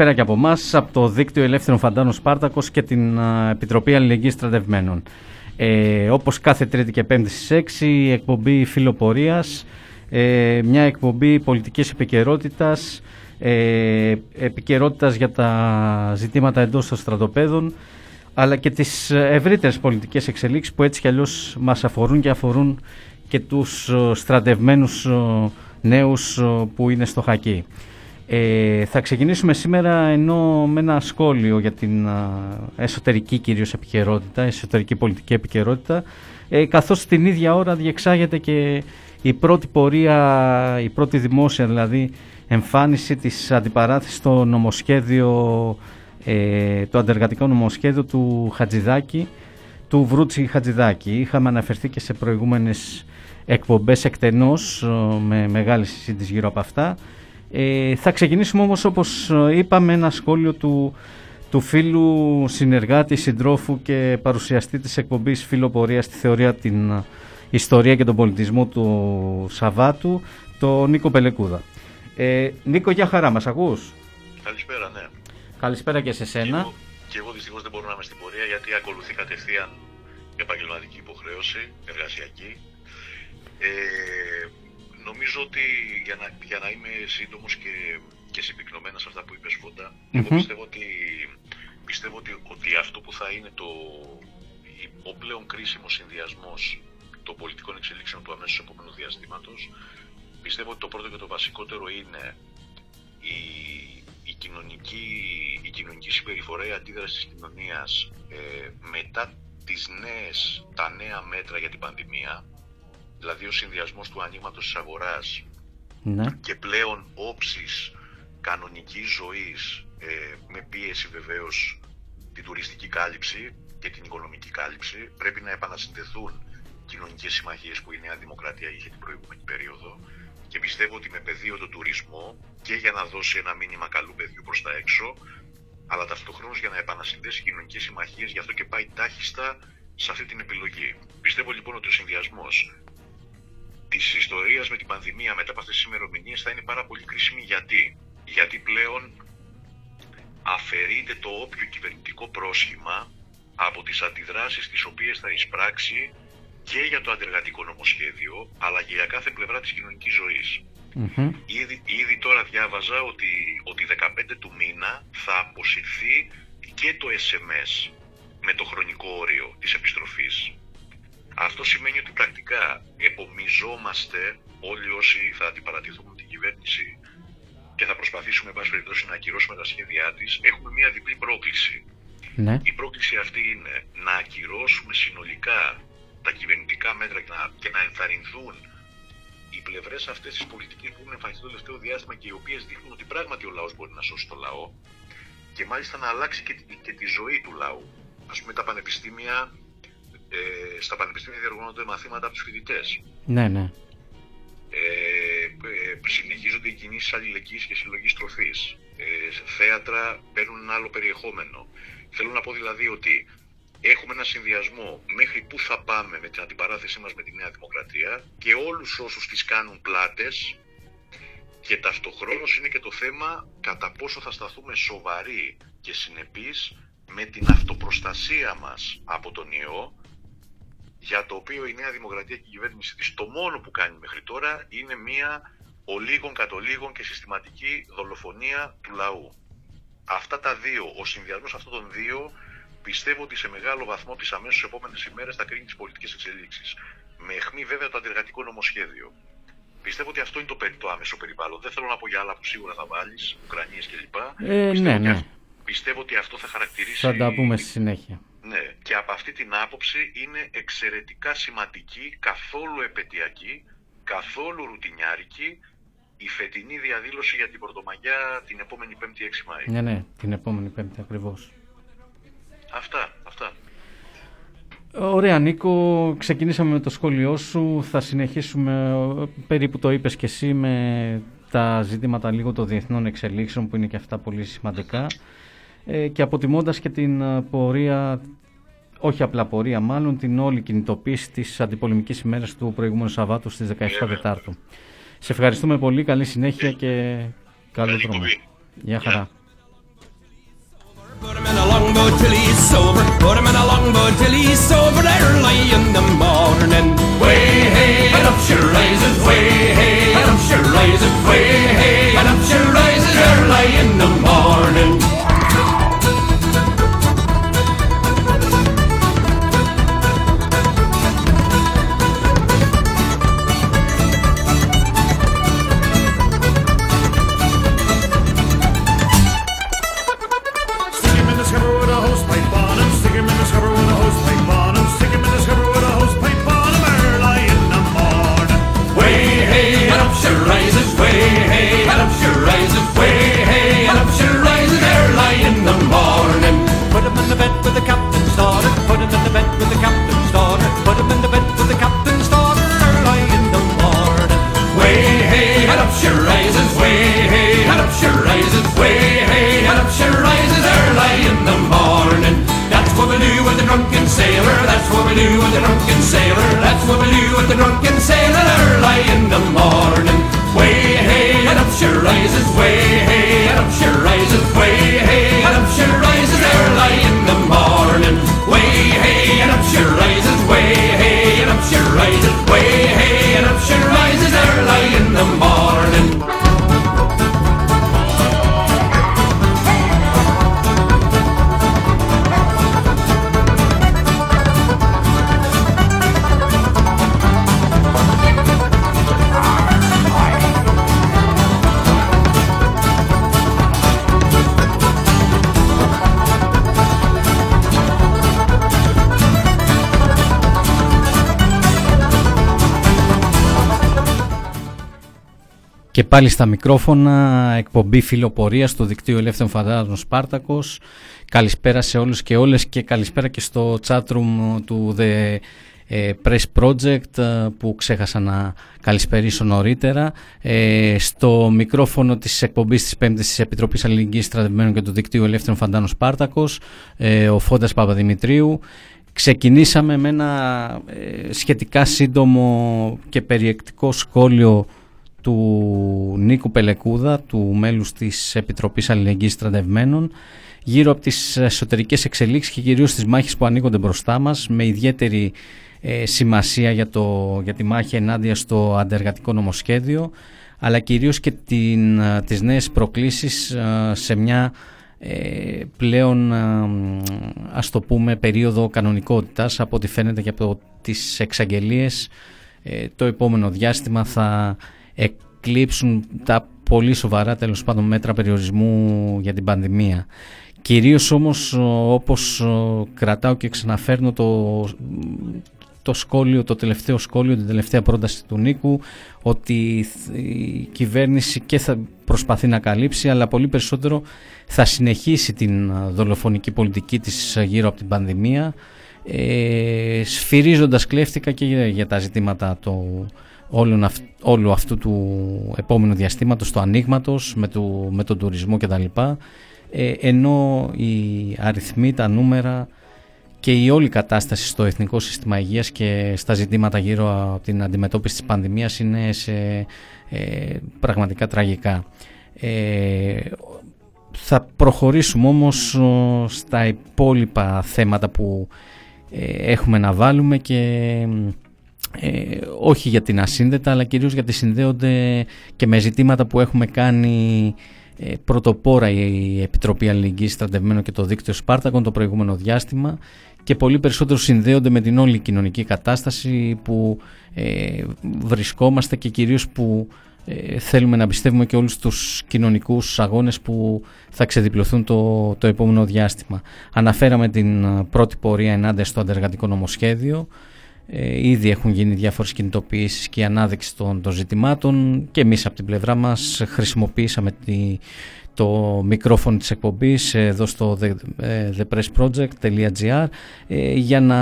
Καλησπέρα και από εμάς, από το Δίκτυο Ελεύθερων Φαντάνων Σπάρτακος και την Επιτροπή Αλληλεγγύης Στρατευμένων. Ε, όπως κάθε Τρίτη και Πέμπτη στις 6, η εκπομπή Φιλοπορίας, ε, μια εκπομπή πολιτικής επικαιρότητας, ε, επικαιρότητας για τα ζητήματα εντός των στρατοπέδων, αλλά και τις ευρύτερες πολιτικές εξελίξεις που έτσι κι αλλιώς μας αφορούν και αφορούν και τους ε, στρατευμένους ε, νέους που είναι στο χακί. Ε, θα ξεκινήσουμε σήμερα ενώ με ένα σχόλιο για την εσωτερική κυρίως επικαιρότητα, εσωτερική πολιτική επικαιρότητα, ε, καθώς την ίδια ώρα διεξάγεται και η πρώτη πορεία, η πρώτη δημόσια δηλαδή εμφάνιση της αντιπαράθεσης στο νομοσχέδιο, ε, το αντεργατικό νομοσχέδιο του Χατζηδάκη, του Βρούτσι Χατζηδάκη. Είχαμε αναφερθεί και σε προηγούμενες εκπομπές εκτενώς με μεγάλη συζήτηση γύρω από αυτά. Ε, θα ξεκινήσουμε όμως όπως ε, είπαμε ένα σχόλιο του, του φίλου συνεργάτη, συντρόφου και παρουσιαστή της εκπομπής Φιλοπορία στη θεωρία την ε, ιστορία και τον πολιτισμό του Σαββάτου, το Νίκο Πελεκούδα. Ε, Νίκο, για χαρά, μας ακούς; Καλησπέρα, ναι. Καλησπέρα και σε σένα. Και εγώ, και εγώ δυστυχώς δεν μπορώ να είμαι στην πορεία γιατί ακολουθεί κατευθείαν επαγγελματική υποχρέωση, εργασιακή. Ε, νομίζω ότι για να, για να είμαι σύντομος και, και συμπυκνωμένα σε αυτά που είπες Φόντα, mm-hmm. εγώ πιστεύω ότι, πιστεύω ότι, ότι αυτό που θα είναι το, ο πλέον κρίσιμος συνδυασμός των πολιτικών εξελίξεων του αμέσως επόμενου διαστήματος, πιστεύω ότι το πρώτο και το βασικότερο είναι η, η, κοινωνική, η κοινωνική συμπεριφορά, η αντίδραση της κοινωνίας ε, μετά τις νέες, τα νέα μέτρα για την πανδημία, δηλαδή ο συνδυασμός του ανοίγματος της αγοράς ναι. και πλέον όψης κανονικής ζωής ε, με πίεση βεβαίως την τουριστική κάλυψη και την οικονομική κάλυψη πρέπει να επανασυνδεθούν κοινωνικές συμμαχίες που η Νέα Δημοκρατία είχε την προηγούμενη περίοδο και πιστεύω ότι με πεδίο τον τουρισμό και για να δώσει ένα μήνυμα καλού παιδιού προς τα έξω αλλά ταυτοχρόνως για να επανασυνδέσει κοινωνικές συμμαχίες γι' αυτό και πάει τάχιστα σε αυτή την επιλογή. Πιστεύω λοιπόν ότι ο συνδυασμός Της ιστορίας με την πανδημία μετά από αυτές τις ημερομηνίες θα είναι πάρα πολύ κρίσιμη. Γιατί, Γιατί πλέον αφαιρείται το όποιο κυβερνητικό πρόσχημα από τις αντιδράσεις τις οποίες θα εισπράξει και για το αντεργατικό νομοσχέδιο, αλλά και για κάθε πλευρά της κοινωνικής Ήδη, ήδη τώρα διάβαζα ότι, ότι 15 του μήνα θα αποσυρθεί και το SMS με το χρονικό όριο της επιστροφής. Αυτό σημαίνει ότι πρακτικά επομιζόμαστε όλοι όσοι θα αντιπαρατηθούμε την κυβέρνηση και θα προσπαθήσουμε, εν πάση περιπτώσει, να ακυρώσουμε τα σχέδιά της, έχουμε μια διπλή πρόκληση. Ναι. Η πρόκληση αυτή είναι να ακυρώσουμε συνολικά τα κυβερνητικά μέτρα και να, και να ενθαρρυνθούν οι πλευρές αυτές της πολιτικής που έχουν εμφανιστεί το τελευταίο διάστημα και οι οποίες δείχνουν ότι πράγματι ο λαός μπορεί να σώσει το λαό και μάλιστα να αλλάξει και, και τη ζωή του λαού. Α πούμε, τα πανεπιστήμια ε, στα πανεπιστήμια διοργανώνονται μαθήματα από τους φοιτητές. Ναι, ναι. Ε, ε, συνεχίζονται οι κινήσεις αλληλεγγύης και συλλογής τροφής. Ε, θέατρα παίρνουν ένα άλλο περιεχόμενο. Θέλω να πω δηλαδή ότι έχουμε ένα συνδυασμό μέχρι πού θα πάμε με την αντιπαράθεσή μας με τη Νέα Δημοκρατία και όλους όσους τις κάνουν πλάτες και ταυτοχρόνως είναι και το θέμα κατά πόσο θα σταθούμε σοβαροί και συνεπείς με την αυτοπροστασία μας από τον ιό για το οποίο η Νέα Δημοκρατία και η κυβέρνηση της το μόνο που κάνει μέχρι τώρα είναι μία ολίγων κατολίγων και συστηματική δολοφονία του λαού. Αυτά τα δύο, ο συνδυασμός αυτών των δύο πιστεύω ότι σε μεγάλο βαθμό τις αμέσως επόμενες ημέρες θα κρίνει τις πολιτικές εξελίξεις. Με αιχμή βέβαια το αντεργατικό νομοσχέδιο. Πιστεύω ότι αυτό είναι το, το άμεσο περιβάλλον. Δεν θέλω να πω για άλλα που σίγουρα θα βάλεις, Ουκρανίες κλπ. Ε, ναι, ναι. Πιστεύω ότι αυτό θα χαρακτηρίσει. Θα τα πούμε στη συνέχεια. Ναι, και από αυτή την άποψη είναι εξαιρετικά σημαντική, καθόλου επαιτειακή, καθόλου ρουτινιάρικη η φετινή διαδήλωση για την Πρωτομαγιά την επόμενη 5η 6 Μάη. Ναι, ναι, την επόμενη Πέμπτη ακριβώς. Αυτά, αυτά. Ωραία Νίκο, ξεκινήσαμε με το σχόλιο σου, θα συνεχίσουμε περίπου το είπες και εσύ με τα ζητήματα λίγο των διεθνών εξελίξεων που είναι και αυτά πολύ σημαντικά. Ε, και αποτιμώντας και την ε, πορεία, όχι απλά πορεία μάλλον, την όλη κινητοποίηση της αντιπολεμικής ημέρας του προηγούμενου Σαββάτου στις 17 Τετάρτου. Σε ευχαριστούμε πολύ, καλή συνέχεια και καλό δρόμο. Γεια χαρά. longboat till he's sober. Put him in a longboat till he's sober early in the morning. Way hey and up she rises, way hey and up she rises, way hey and up she rises early in the morning. sailor. That's what we do with the drunken sailor. Πάλι στα μικρόφωνα, εκπομπή φιλοπορία στο δικτύο Ελεύθερων Φαντάζων Σπάρτακος. Καλησπέρα σε όλους και όλες και καλησπέρα και στο chatroom του The ε, Press Project ε, που ξέχασα να καλησπερίσω νωρίτερα. Ε, στο μικρόφωνο της εκπομπής της 5ης της Επιτροπής Αλληλεγγύης Στρατευμένων και του δικτύου Ελεύθερων Φαντάνων Σπάρτακος, ο Φόντας Παπαδημητρίου. Ξεκινήσαμε με ένα σχετικά σύντομο και περιεκτικό σχόλιο του Νίκου Πελεκούδα, του μέλους της Επιτροπής Αλληλεγγύης Στρατευμένων, γύρω από τις εσωτερικές εξελίξεις και κυρίως τις μάχες που ανοίγονται μπροστά μας, με ιδιαίτερη ε, σημασία για, το, για τη μάχη ενάντια στο αντεργατικό νομοσχέδιο, αλλά κυρίως και την, ε, τις νέες προκλήσεις ε, σε μια πλέον ας το πούμε περίοδο κανονικότητας από ό,τι φαίνεται και από τις εξαγγελίες το επόμενο διάστημα θα εκλείψουν τα πολύ σοβαρά τέλος πάντων μέτρα περιορισμού για την πανδημία. Κυρίως όμως όπως κρατάω και ξαναφέρνω το, το σχόλιο, το τελευταίο σχόλιο, την τελευταία πρόταση του Νίκου ότι η κυβέρνηση και θα προσπαθεί να καλύψει αλλά πολύ περισσότερο θα συνεχίσει την δολοφονική πολιτική της γύρω από την πανδημία ε, σφυρίζοντας κλέφτηκα και για τα ζητήματα του όλου αυτού του επόμενου διαστήματος, του ανοίγματος με, με τον τουρισμό κτλ. Ε, ενώ οι αριθμοί, τα νούμερα και η όλη κατάσταση στο Εθνικό Σύστημα Υγείας και στα ζητήματα γύρω από την αντιμετώπιση της πανδημίας είναι σε, ε, πραγματικά τραγικά. Ε, θα προχωρήσουμε όμως στα υπόλοιπα θέματα που έχουμε να βάλουμε και ε, όχι για την ασύνδετα αλλά κυρίως γιατί συνδέονται και με ζητήματα που έχουμε κάνει ε, πρωτοπόρα η Επιτροπή Αλληλεγγύης Στρατευμένων και το Δίκτυο Σπάρτακων το προηγούμενο διάστημα και πολύ περισσότερο συνδέονται με την όλη κοινωνική κατάσταση που ε, βρισκόμαστε και κυρίως που ε, θέλουμε να πιστεύουμε και όλους τους κοινωνικούς αγώνες που θα ξεδιπλωθούν το, το επόμενο διάστημα. Αναφέραμε την πρώτη πορεία ενάντια στο αντεργατικό νομοσχέδιο ε, ήδη έχουν γίνει διάφορες κινητοποιήσεις και η ανάδειξη των, των ζητημάτων και εμείς από την πλευρά μας χρησιμοποίησαμε τη, το μικρόφωνο της εκπομπής εδώ στο thepressproject.gr ε, για να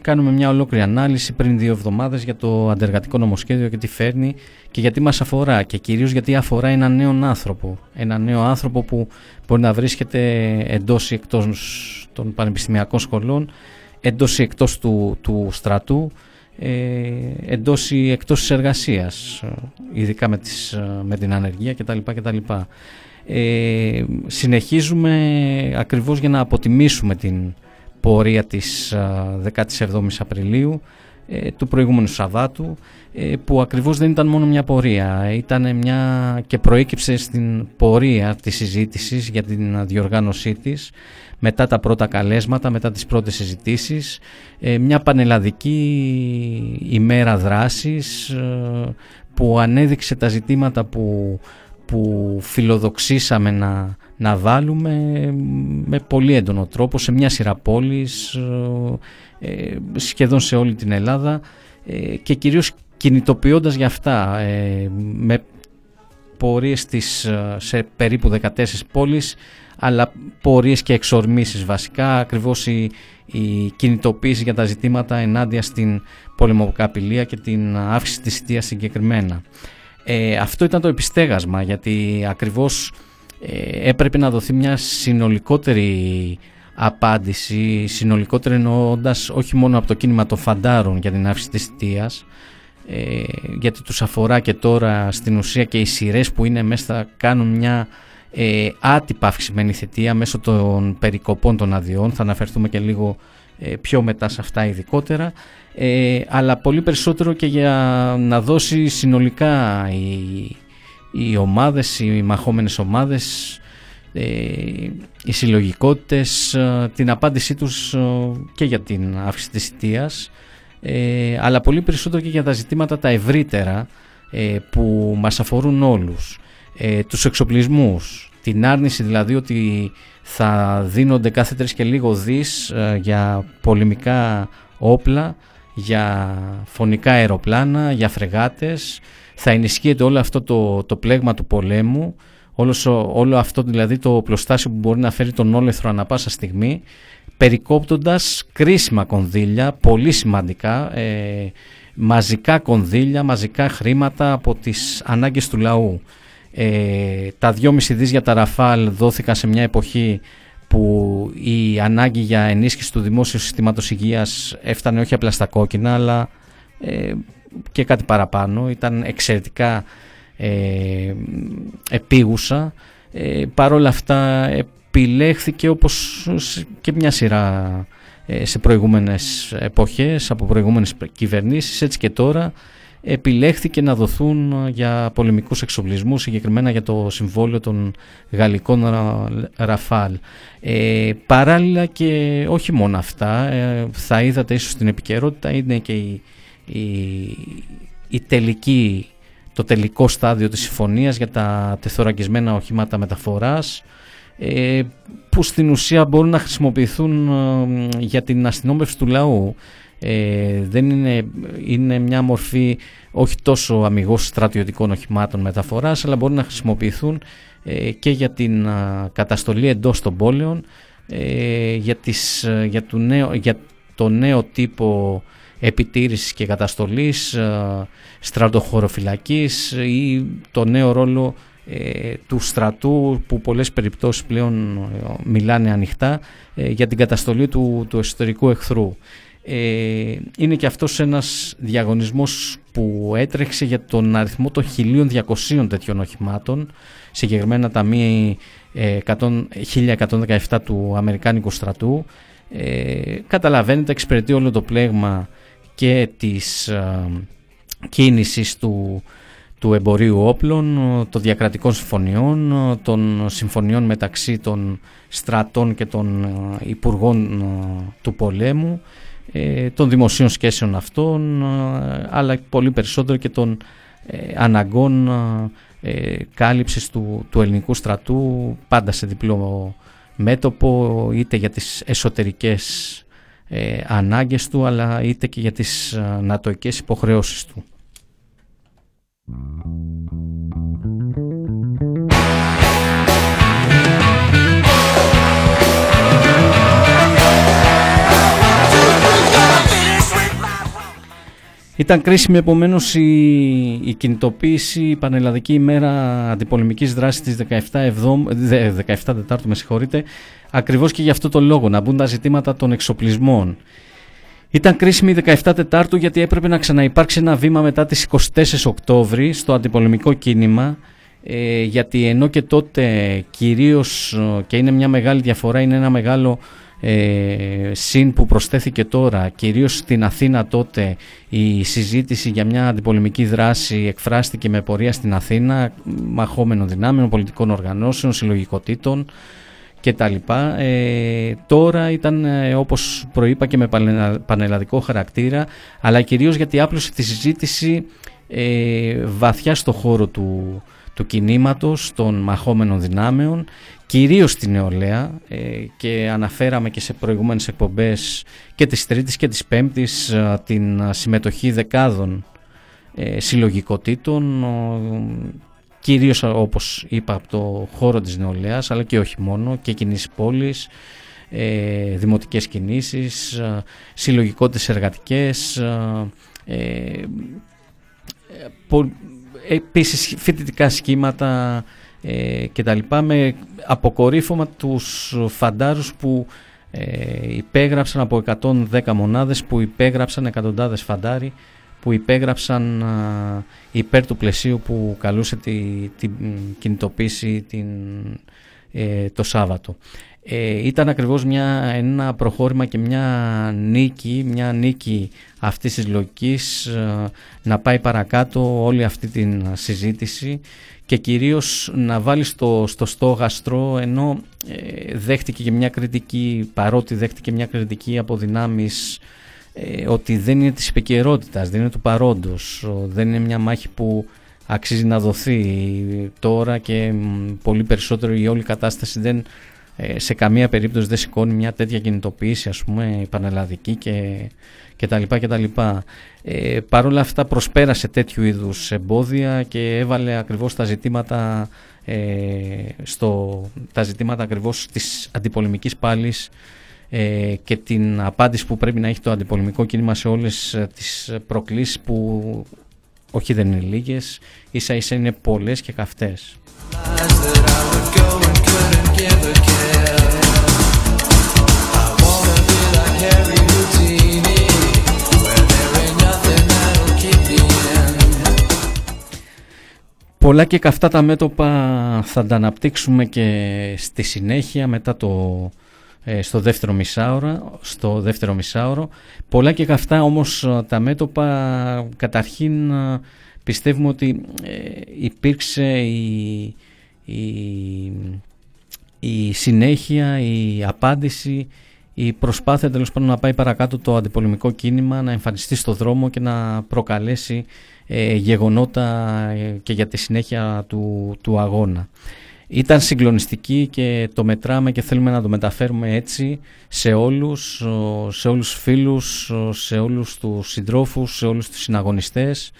κάνουμε μια ολόκληρη ανάλυση πριν δύο εβδομάδες για το αντεργατικό νομοσχέδιο και τι φέρνει και γιατί μας αφορά και κυρίως γιατί αφορά έναν νέο άνθρωπο ένα νέο άνθρωπο που μπορεί να βρίσκεται εντός ή εκτός των πανεπιστημιακών σχολών εντός ή εκτός του, του στρατού, ε, εντός ή εκτός της εργασίας, ειδικά με, τις, με την ανεργία κτλ. κτλ. Ε, συνεχίζουμε ακριβώς για να αποτιμήσουμε την πορεία της 17ης Απριλίου ε, του προηγούμενου Σαββάτου ε, που ακριβώς δεν ήταν μόνο μια πορεία ήταν μια και προέκυψε στην πορεία της συζήτησης για την διοργάνωσή της μετά τα πρώτα καλέσματα, μετά τις πρώτες συζητήσεις ε, μια πανελλαδική ημέρα δράσης που ανέδειξε τα ζητήματα που, που φιλοδοξήσαμε να, να βάλουμε με πολύ έντονο τρόπο σε μια σειρά πόλεις, ε, σχεδόν σε όλη την Ελλάδα ε, και κυρίως κινητοποιώντας για αυτά ε, με πορείες της, σε περίπου 14 πόλεις αλλά πορείες και εξορμήσεις βασικά ακριβώς η, η κινητοποίηση για τα ζητήματα ενάντια στην πολεμοκαπηλεία και την αύξηση της θητείας συγκεκριμένα. Ε, αυτό ήταν το επιστέγασμα γιατί ακριβώς ε, έπρεπε να δοθεί μια συνολικότερη απάντηση, συνολικότερα εννοώντας όχι μόνο από το κίνημα των φαντάρων για την αύξηση της θητείας, ε, γιατί τους αφορά και τώρα στην ουσία και οι σειρές που είναι μέσα θα κάνουν μια ε, άτυπα αυξημένη θητεία μέσω των περικοπών των αδειών, θα αναφερθούμε και λίγο ε, πιο μετά σε αυτά ειδικότερα, ε, αλλά πολύ περισσότερο και για να δώσει συνολικά οι, οι ομάδες, οι μαχόμενες ομάδες ε, οι συλλογικότητες, ε, την απάντησή τους ε, και για την αύξηση της θητείας, αλλά πολύ περισσότερο και για τα ζητήματα τα ευρύτερα που μας αφορούν όλους. Τους εξοπλισμούς, την άρνηση δηλαδή ότι θα δίνονται κάθε τρεις και λίγο δις για πολεμικά όπλα, για φωνικά αεροπλάνα, για φρεγάτες, θα ενισχύεται όλο αυτό το, το πλέγμα του πολέμου όλο, όλο αυτό δηλαδή το πλωστάσιο που μπορεί να φέρει τον όλεθρο ανα πάσα στιγμή περικόπτοντας κρίσιμα κονδύλια, πολύ σημαντικά, ε, μαζικά κονδύλια, μαζικά χρήματα από τις ανάγκες του λαού. Ε, τα 2,5 δις για τα Ραφάλ δόθηκαν σε μια εποχή που η ανάγκη για ενίσχυση του δημόσιου συστήματος υγείας έφτανε όχι απλά στα κόκκινα αλλά ε, και κάτι παραπάνω. Ήταν εξαιρετικά ε, επίγουσα. Ε, Παρ' όλα αυτά επιλέχθηκε όπως και μια σειρά ε, σε προηγούμενες εποχές από προηγούμενες κυβερνήσεις έτσι και τώρα επιλέχθηκε να δοθούν για πολεμικούς εξοπλισμούς συγκεκριμένα για το συμβόλαιο των γαλλικών Ραφάλ ε, παράλληλα και όχι μόνο αυτά ε, θα είδατε ίσως στην επικαιρότητα είναι και η, η, η τελική το τελικό στάδιο της συμφωνίας για τα τεθωρακισμένα οχήματα μεταφοράς ε, που στην ουσία μπορούν να χρησιμοποιηθούν ε, για την αστυνόμευση του λαού. Ε, δεν είναι, είναι μια μορφή όχι τόσο αμυγός στρατιωτικών οχημάτων μεταφοράς αλλά μπορούν να χρησιμοποιηθούν και για την καταστολή εντός των πόλεων για, τις, για, το νέο, για το νέο τύπο επιτήρησης και καταστολής, ε, στρατοχωροφυλακής ή το νέο ρόλο ε, του στρατού που πολλές περιπτώσεις πλέον ε, μιλάνε ανοιχτά για την καταστολή του, του εσωτερικού εχθρού. Είναι και αυτός ένας διαγωνισμός που έτρεξε για τον αριθμό των 1200 τέτοιων οχημάτων, συγκεκριμένα τα μη 1117 του Αμερικάνικου στρατού. καταλαβαίνετε, εξυπηρετεί όλο το πλέγμα και της ε, κίνησης του, του εμπορίου όπλων, των διακρατικών συμφωνιών, των συμφωνιών μεταξύ των στρατών και των ε, υπουργών ε, του πολέμου, των δημοσίων σχέσεων αυτών, αλλά πολύ περισσότερο και των αναγκών κάλυψης του, του ελληνικού στρατού πάντα σε διπλό μέτωπο είτε για τις εσωτερικές ε, ανάγκες του αλλά είτε και για τις ε, νατοικές υποχρεώσεις του. Ήταν κρίσιμη επομένως η, η κινητοποίηση, η Πανελλαδική ημέρα αντιπολεμικής δράσης της 17, 17 Τετάρτου, με συγχωρείτε, ακριβώς και για αυτό το λόγο, να μπουν τα ζητήματα των εξοπλισμών. Ήταν κρίσιμη η 17 Τετάρτου γιατί έπρεπε να ξαναυπάρξει ένα βήμα μετά τις 24 Οκτώβρη στο αντιπολεμικό κίνημα ε, γιατί ενώ και τότε κυρίως και είναι μια μεγάλη διαφορά, είναι ένα μεγάλο ε, συν που προσθέθηκε τώρα, κυρίως στην Αθήνα τότε η συζήτηση για μια αντιπολεμική δράση εκφράστηκε με πορεία στην Αθήνα, μαχόμενων δυνάμεων, πολιτικών οργανώσεων, συλλογικοτήτων και τα λοιπά. Ε, τώρα ήταν ε, όπως προείπα και με πανελλαδικό χαρακτήρα αλλά κυρίως γιατί άπλωσε τη συζήτηση ε, βαθιά στο χώρο του, του κινήματος, των μαχόμενων δυνάμεων κυρίως στη νεολαία ε, και αναφέραμε και σε προηγούμενες εκπομπές και της Τρίτης και της Πέμπτης την συμμετοχή δεκάδων συλλογικοτήτων κυρίως όπως είπα από το χώρο της νεολαίας αλλά και όχι μόνο και κινήσεις πόλης, ε, δημοτικές κινήσεις, ε, συλλογικότητες εργατικές, ε, ε επίσης φοιτητικά σχήματα ε, και τα λοιπά με αποκορύφωμα τους φαντάρους που ε, υπέγραψαν από 110 μονάδες που υπέγραψαν εκατοντάδες φαντάροι που υπέγραψαν υπέρ του πλαισίου που καλούσε την τη κινητοποίηση την, ε, το Σάββατο. Ε, ήταν ακριβώς μια, ένα προχώρημα και μια νίκη, μια νίκη αυτής της λογικής να πάει παρακάτω όλη αυτή την συζήτηση και κυρίως να βάλει στο, στο στόγαστρο ενώ ε, δέχτηκε και μια κριτική, παρότι δέχτηκε μια κριτική από δυνάμεις ε, ότι δεν είναι της επικαιρότητας, δεν είναι του παρόντος, δεν είναι μια μάχη που αξίζει να δοθεί. Τώρα και πολύ περισσότερο η όλη κατάσταση δεν, ε, σε καμία περίπτωση δεν σηκώνει μια τέτοια κινητοποίηση ας πούμε πανελλαδική και, και τα λοιπά και τα λοιπά. Ε, Παρ' όλα αυτά προσπέρασε τέτοιου είδους εμπόδια και έβαλε ακριβώς τα ζητήματα ε, στο, τα ζητήματα ακριβώς της αντιπολεμικής πάλης ε, και την απάντηση που πρέπει να έχει το αντιπολεμικό κίνημα σε όλες ε, τις προκλήσεις που όχι δεν είναι λίγες, ίσα ίσα είναι πολλές και καυτές. Πολλά και καυτά τα μέτωπα θα τα αναπτύξουμε και στη συνέχεια μετά το ε, στο δεύτερο μισάωρο, στο δεύτερο μισάωρο. Πολλά και καυτά όμως ε, τα μέτωπα καταρχήν ε, πιστεύουμε ότι υπήρξε η, η, η συνέχεια, η απάντηση, η προσπάθεια τέλος πάντων να πάει παρακάτω το αντιπολεμικό κίνημα, να εμφανιστεί στο δρόμο και να προκαλέσει γεγονότα και για τη συνέχεια του, του αγώνα. Ήταν συγκλονιστική και το μετράμε και θέλουμε να το μεταφέρουμε έτσι σε όλους, σε όλους τους φίλους, σε όλους τους συντρόφους, σε όλους τους συναγωνιστές,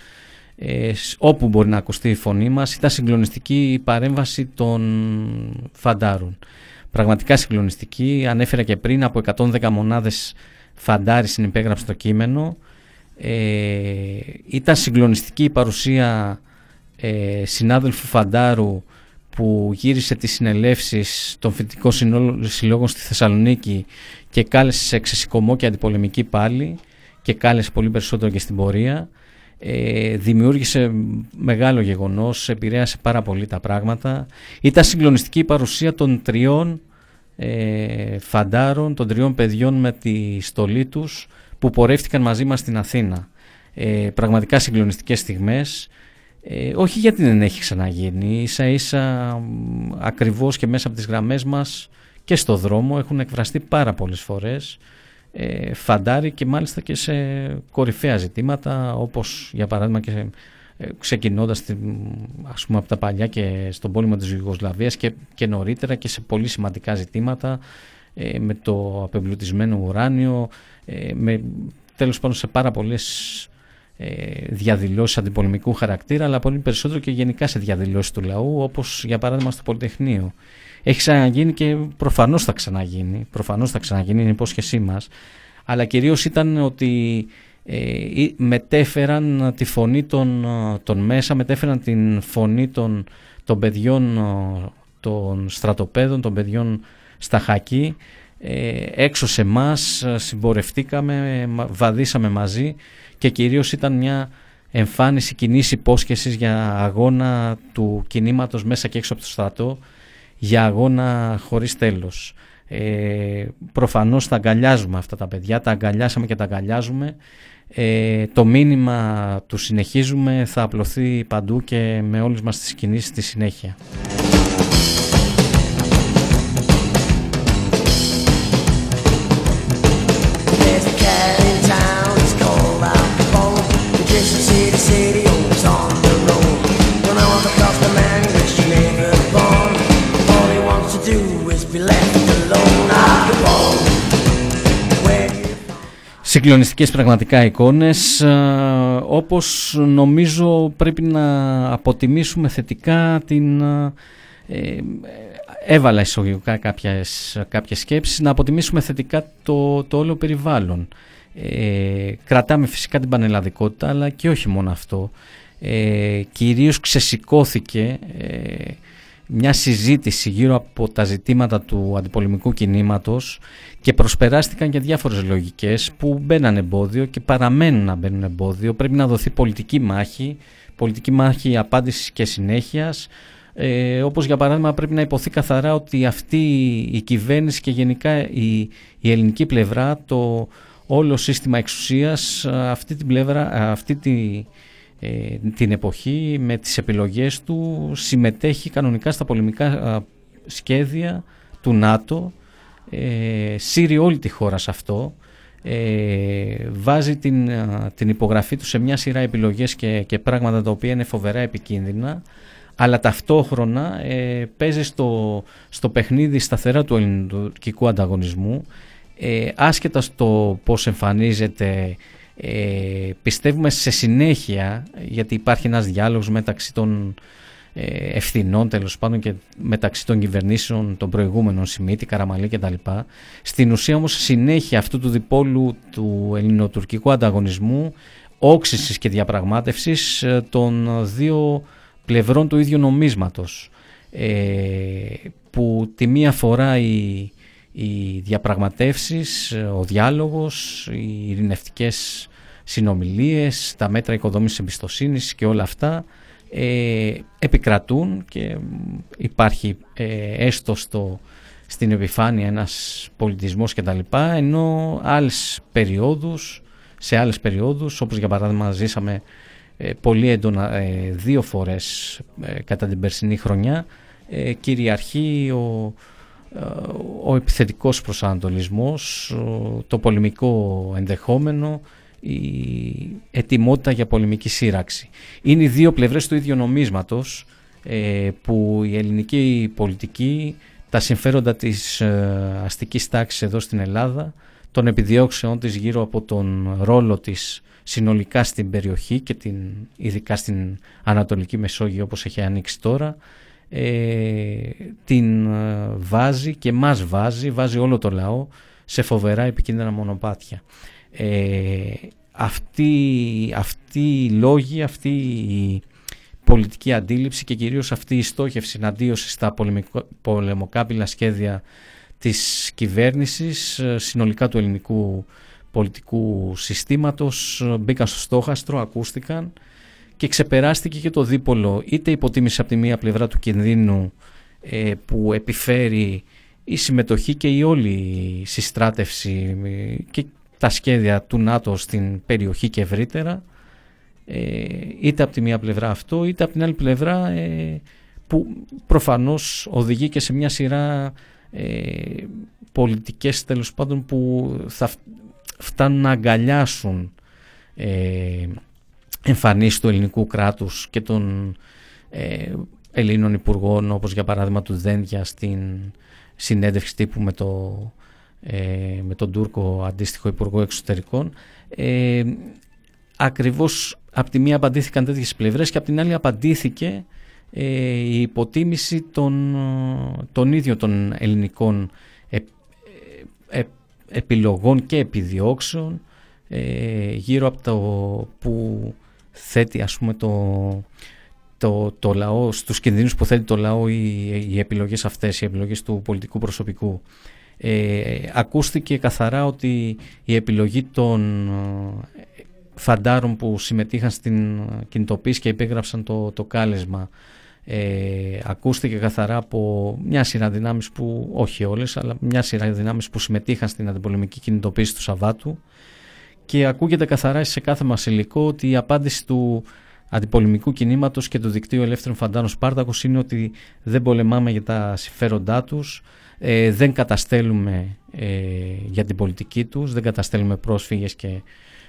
ε, όπου μπορεί να ακουστεί η φωνή μας. Ήταν συγκλονιστική η παρέμβαση των φαντάρων. Πραγματικά συγκλονιστική. Ανέφερα και πριν από 110 μονάδες φαντάρι συνυπέγραψε το κείμενο. Ε, ήταν συγκλονιστική η παρουσία ε, συνάδελφου φαντάρου που γύρισε τις συνελεύσεις των φοιτητικών συλλόγων στη Θεσσαλονίκη και κάλεσε σε εξεσηκωμό και αντιπολεμική πάλι και κάλεσε πολύ περισσότερο και στην πορεία. Ε, δημιούργησε μεγάλο γεγονός, επηρέασε πάρα πολύ τα πράγματα. Ήταν συγκλονιστική η παρουσία των τριών ε, φαντάρων, των τριών παιδιών με τη στολή τους που πορεύτηκαν μαζί μας στην Αθήνα. Ε, πραγματικά συγκλονιστικές στιγμές ε, όχι γιατί δεν έχει ξαναγίνει, ίσα ίσα ακριβώς και μέσα από τις γραμμές μας και στο δρόμο έχουν εκφραστεί πάρα πολλές φορές ε, φαντάρι και μάλιστα και σε κορυφαία ζητήματα όπως για παράδειγμα και ε, ξεκινώντας ας πούμε από τα παλιά και στον πόλεμο της Ιουγκοσλαβίας και, και νωρίτερα και σε πολύ σημαντικά ζητήματα ε, με το απεμπλουτισμένο ουράνιο ε, με τέλος πάντων σε πάρα πολλές ε, διαδηλώσεις αντιπολεμικού χαρακτήρα αλλά πολύ περισσότερο και γενικά σε διαδηλώσεις του λαού όπως για παράδειγμα στο Πολυτεχνείο. Έχει ξαναγίνει και προφανώς θα ξαναγίνει, προφανώς θα ξαναγίνει, είναι η υπόσχεσή μας αλλά κυρίως ήταν ότι ε, μετέφεραν τη φωνή των, των μέσα, μετέφεραν την φωνή των, των παιδιών των στρατοπέδων, των παιδιών στα χακί ε, έξω σε εμάς συμπορευτήκαμε, βαδίσαμε μαζί και κυρίως ήταν μια εμφάνιση κοινής υπόσχεσης για αγώνα του κινήματος μέσα και έξω από το στρατό, για αγώνα χωρίς τέλος. Ε, προφανώς τα αγκαλιάζουμε αυτά τα παιδιά, τα αγκαλιάσαμε και τα αγκαλιάζουμε. Ε, το μήνυμα του συνεχίζουμε, θα απλωθεί παντού και με όλες μας τις κινήσεις στη συνέχεια. Συγκλονιστικές πραγματικά εικόνες ε, όπως νομίζω πρέπει να αποτιμήσουμε θετικά την ε, ε, έβαλα εισαγωγικά κάποιες, κάποιες σκέψεις να αποτιμήσουμε θετικά το, το όλο περιβάλλον. Ε, κρατάμε φυσικά την πανελλαδικότητα αλλά και όχι μόνο αυτό. Ε, κυρίως ξεσηκώθηκε ε, μια συζήτηση γύρω από τα ζητήματα του αντιπολεμικού κινήματος και προσπεράστηκαν και διάφορες λογικές που μπαίναν εμπόδιο και παραμένουν να μπαίνουν εμπόδιο. Πρέπει να δοθεί πολιτική μάχη, πολιτική μάχη απάντησης και συνέχειας, ε, όπως για παράδειγμα πρέπει να υποθεί καθαρά ότι αυτή η κυβέρνηση και γενικά η, η ελληνική πλευρά, το όλο σύστημα εξουσίας, αυτή την πλευρά, αυτή τη, ε, την εποχή με τις επιλογές του συμμετέχει κανονικά στα πολεμικά σχέδια του ΝΑΤΟ. Ε, σύρει όλη τη χώρα σε αυτό. Ε, βάζει την, την υπογραφή του σε μια σειρά επιλογές και, και πράγματα τα οποία είναι φοβερά επικίνδυνα. Αλλά ταυτόχρονα ε, παίζει στο, στο παιχνίδι σταθερά του ελληνικού ανταγωνισμού. Ε, άσχετα στο πώς εμφανίζεται ε, πιστεύουμε σε συνέχεια, γιατί υπάρχει ένας διάλογος μεταξύ των ε, ευθυνών τέλος πάντων και μεταξύ των κυβερνήσεων των προηγούμενων Σιμίτη, Καραμαλή κτλ. Στην ουσία όμως συνέχεια αυτού του διπόλου του ελληνοτουρκικού ανταγωνισμού όξυσης και διαπραγμάτευσης ε, των δύο πλευρών του ίδιου νομίσματος ε, που τη μία φορά η, οι διαπραγματεύσεις, ο διάλογος, οι ειρηνευτικές συνομιλίες, τα μέτρα οικοδόμησης εμπιστοσύνης και όλα αυτά ε, επικρατούν και υπάρχει ε, έστω στο, στην επιφάνεια ένας πολιτισμός κτλ. Ενώ άλλες περιόδους, σε άλλες περιόδους, όπως για παράδειγμα ζήσαμε ε, πολύ έντονα ε, δύο φορές ε, κατά την περσινή χρονιά, κυριαρχεί ο, ο επιθετικός προσανατολισμός, το πολεμικό ενδεχόμενο, η ετοιμότητα για πολεμική σύραξη. Είναι οι δύο πλευρές του ίδιου νομίσματος ε, που η ελληνική πολιτική, τα συμφέροντα της ε, αστικής τάξης εδώ στην Ελλάδα, των επιδιώξεών της γύρω από τον ρόλο της συνολικά στην περιοχή και την, ειδικά στην Ανατολική Μεσόγειο όπως έχει ανοίξει τώρα, ε, την βάζει και μας βάζει, βάζει όλο το λαό σε φοβερά επικίνδυνα μονοπάτια ε, αυτή, αυτή η λόγη, αυτή η πολιτική αντίληψη και κυρίως αυτή η στόχευση εναντίωση στα πολεμοκάπηλα σχέδια της κυβέρνησης ε, συνολικά του ελληνικού πολιτικού συστήματος ε, μπήκαν στο στόχαστρο, ακούστηκαν και ξεπεράστηκε και το δίπολο. Είτε υποτίμηση από τη μία πλευρά του κινδύνου ε, που επιφέρει η συμμετοχή και η όλη συστράτευση και τα σχέδια του ΝΑΤΟ στην περιοχή και ευρύτερα ε, είτε από τη μία πλευρά αυτό είτε από την άλλη πλευρά ε, που προφανώς οδηγεί και σε μια σειρά ε, πολιτικές τέλος πάντων που θα φτάνουν να αγκαλιάσουν ε, εμφανίσεις του ελληνικού κράτους και των ε, Ελλήνων Υπουργών όπως για παράδειγμα του Δένδια στην συνέντευξη τύπου με το ε, με τον Τούρκο αντίστοιχο Υπουργό Εξωτερικών ε, ακριβώς από τη μία απαντήθηκαν τέτοιες πλευρές και από την άλλη απαντήθηκε ε, η υποτίμηση των, των ίδιων των ελληνικών ε, ε, επιλογών και επιδιώξεων γύρω από το που θέτει ας πούμε το, το, το λαό, στους κινδύνους που θέτει το λαό οι, οι επιλογές αυτές, οι επιλογές του πολιτικού προσωπικού. Ε, ακούστηκε καθαρά ότι η επιλογή των ε, φαντάρων που συμμετείχαν στην κινητοποίηση και υπέγραψαν το, το κάλεσμα ε, ακούστηκε καθαρά από μια σειρά δυνάμεις που, όχι όλες, αλλά μια σειρά δυνάμεις που συμμετείχαν στην αντιπολεμική κινητοποίηση του Σαββάτου. Και ακούγεται καθαρά σε κάθε μας υλικό ότι η απάντηση του αντιπολεμικού κινήματος και του δικτύου ελεύθερων φαντάνων Σπάρτακος είναι ότι δεν πολεμάμε για τα συμφέροντά τους, ε, δεν καταστέλουμε ε, για την πολιτική τους, δεν καταστέλουμε πρόσφυγες και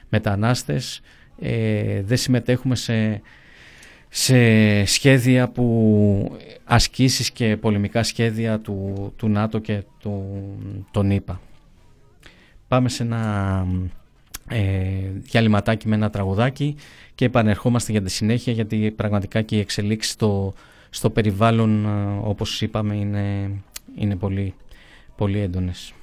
μετανάστες, ε, δεν συμμετέχουμε σε, σε σχέδια που ασκήσεις και πολεμικά σχέδια του, του ΝΑΤΟ και του, τον ΙΠΑ. Πάμε σε ένα ε, διαλυματάκι με ένα τραγουδάκι και επανερχόμαστε για τη συνέχεια γιατί πραγματικά και οι εξελίξεις στο, στο περιβάλλον ε, όπως είπαμε είναι, είναι πολύ, πολύ έντονες.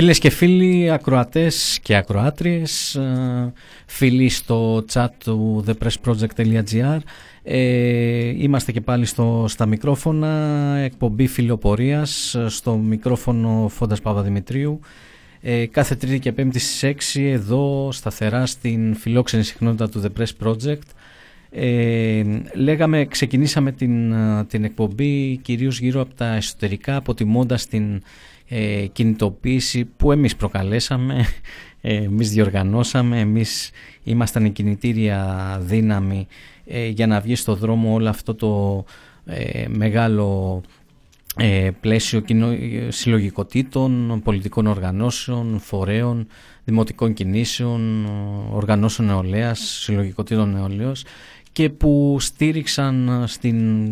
Φίλες και φίλοι, ακροατές και ακροάτριες, ε, φίλοι στο chat του thepressproject.gr ε, Είμαστε και πάλι στο, στα μικρόφωνα, εκπομπή φιλοπορίας, στο μικρόφωνο Φόντας Παπαδημητρίου ε, κάθε Τρίτη και Πέμπτη στις 6 εδώ σταθερά στην φιλόξενη συχνότητα του The Press Project. Ε, λέγαμε, ξεκινήσαμε την, την εκπομπή κυρίως γύρω από τα εσωτερικά αποτιμώντας την ε, κινητοποίηση που εμείς προκαλέσαμε, ε, εμείς διοργανώσαμε, εμείς ήμασταν η κινητήρια δύναμη ε, για να βγει στο δρόμο όλο αυτό το ε, μεγάλο ε, πλαίσιο κοινο, συλλογικοτήτων, πολιτικών οργανώσεων, φορέων, δημοτικών κινήσεων, οργανώσεων νεολαίας, συλλογικοτήτων νεολαίος και που στήριξαν στην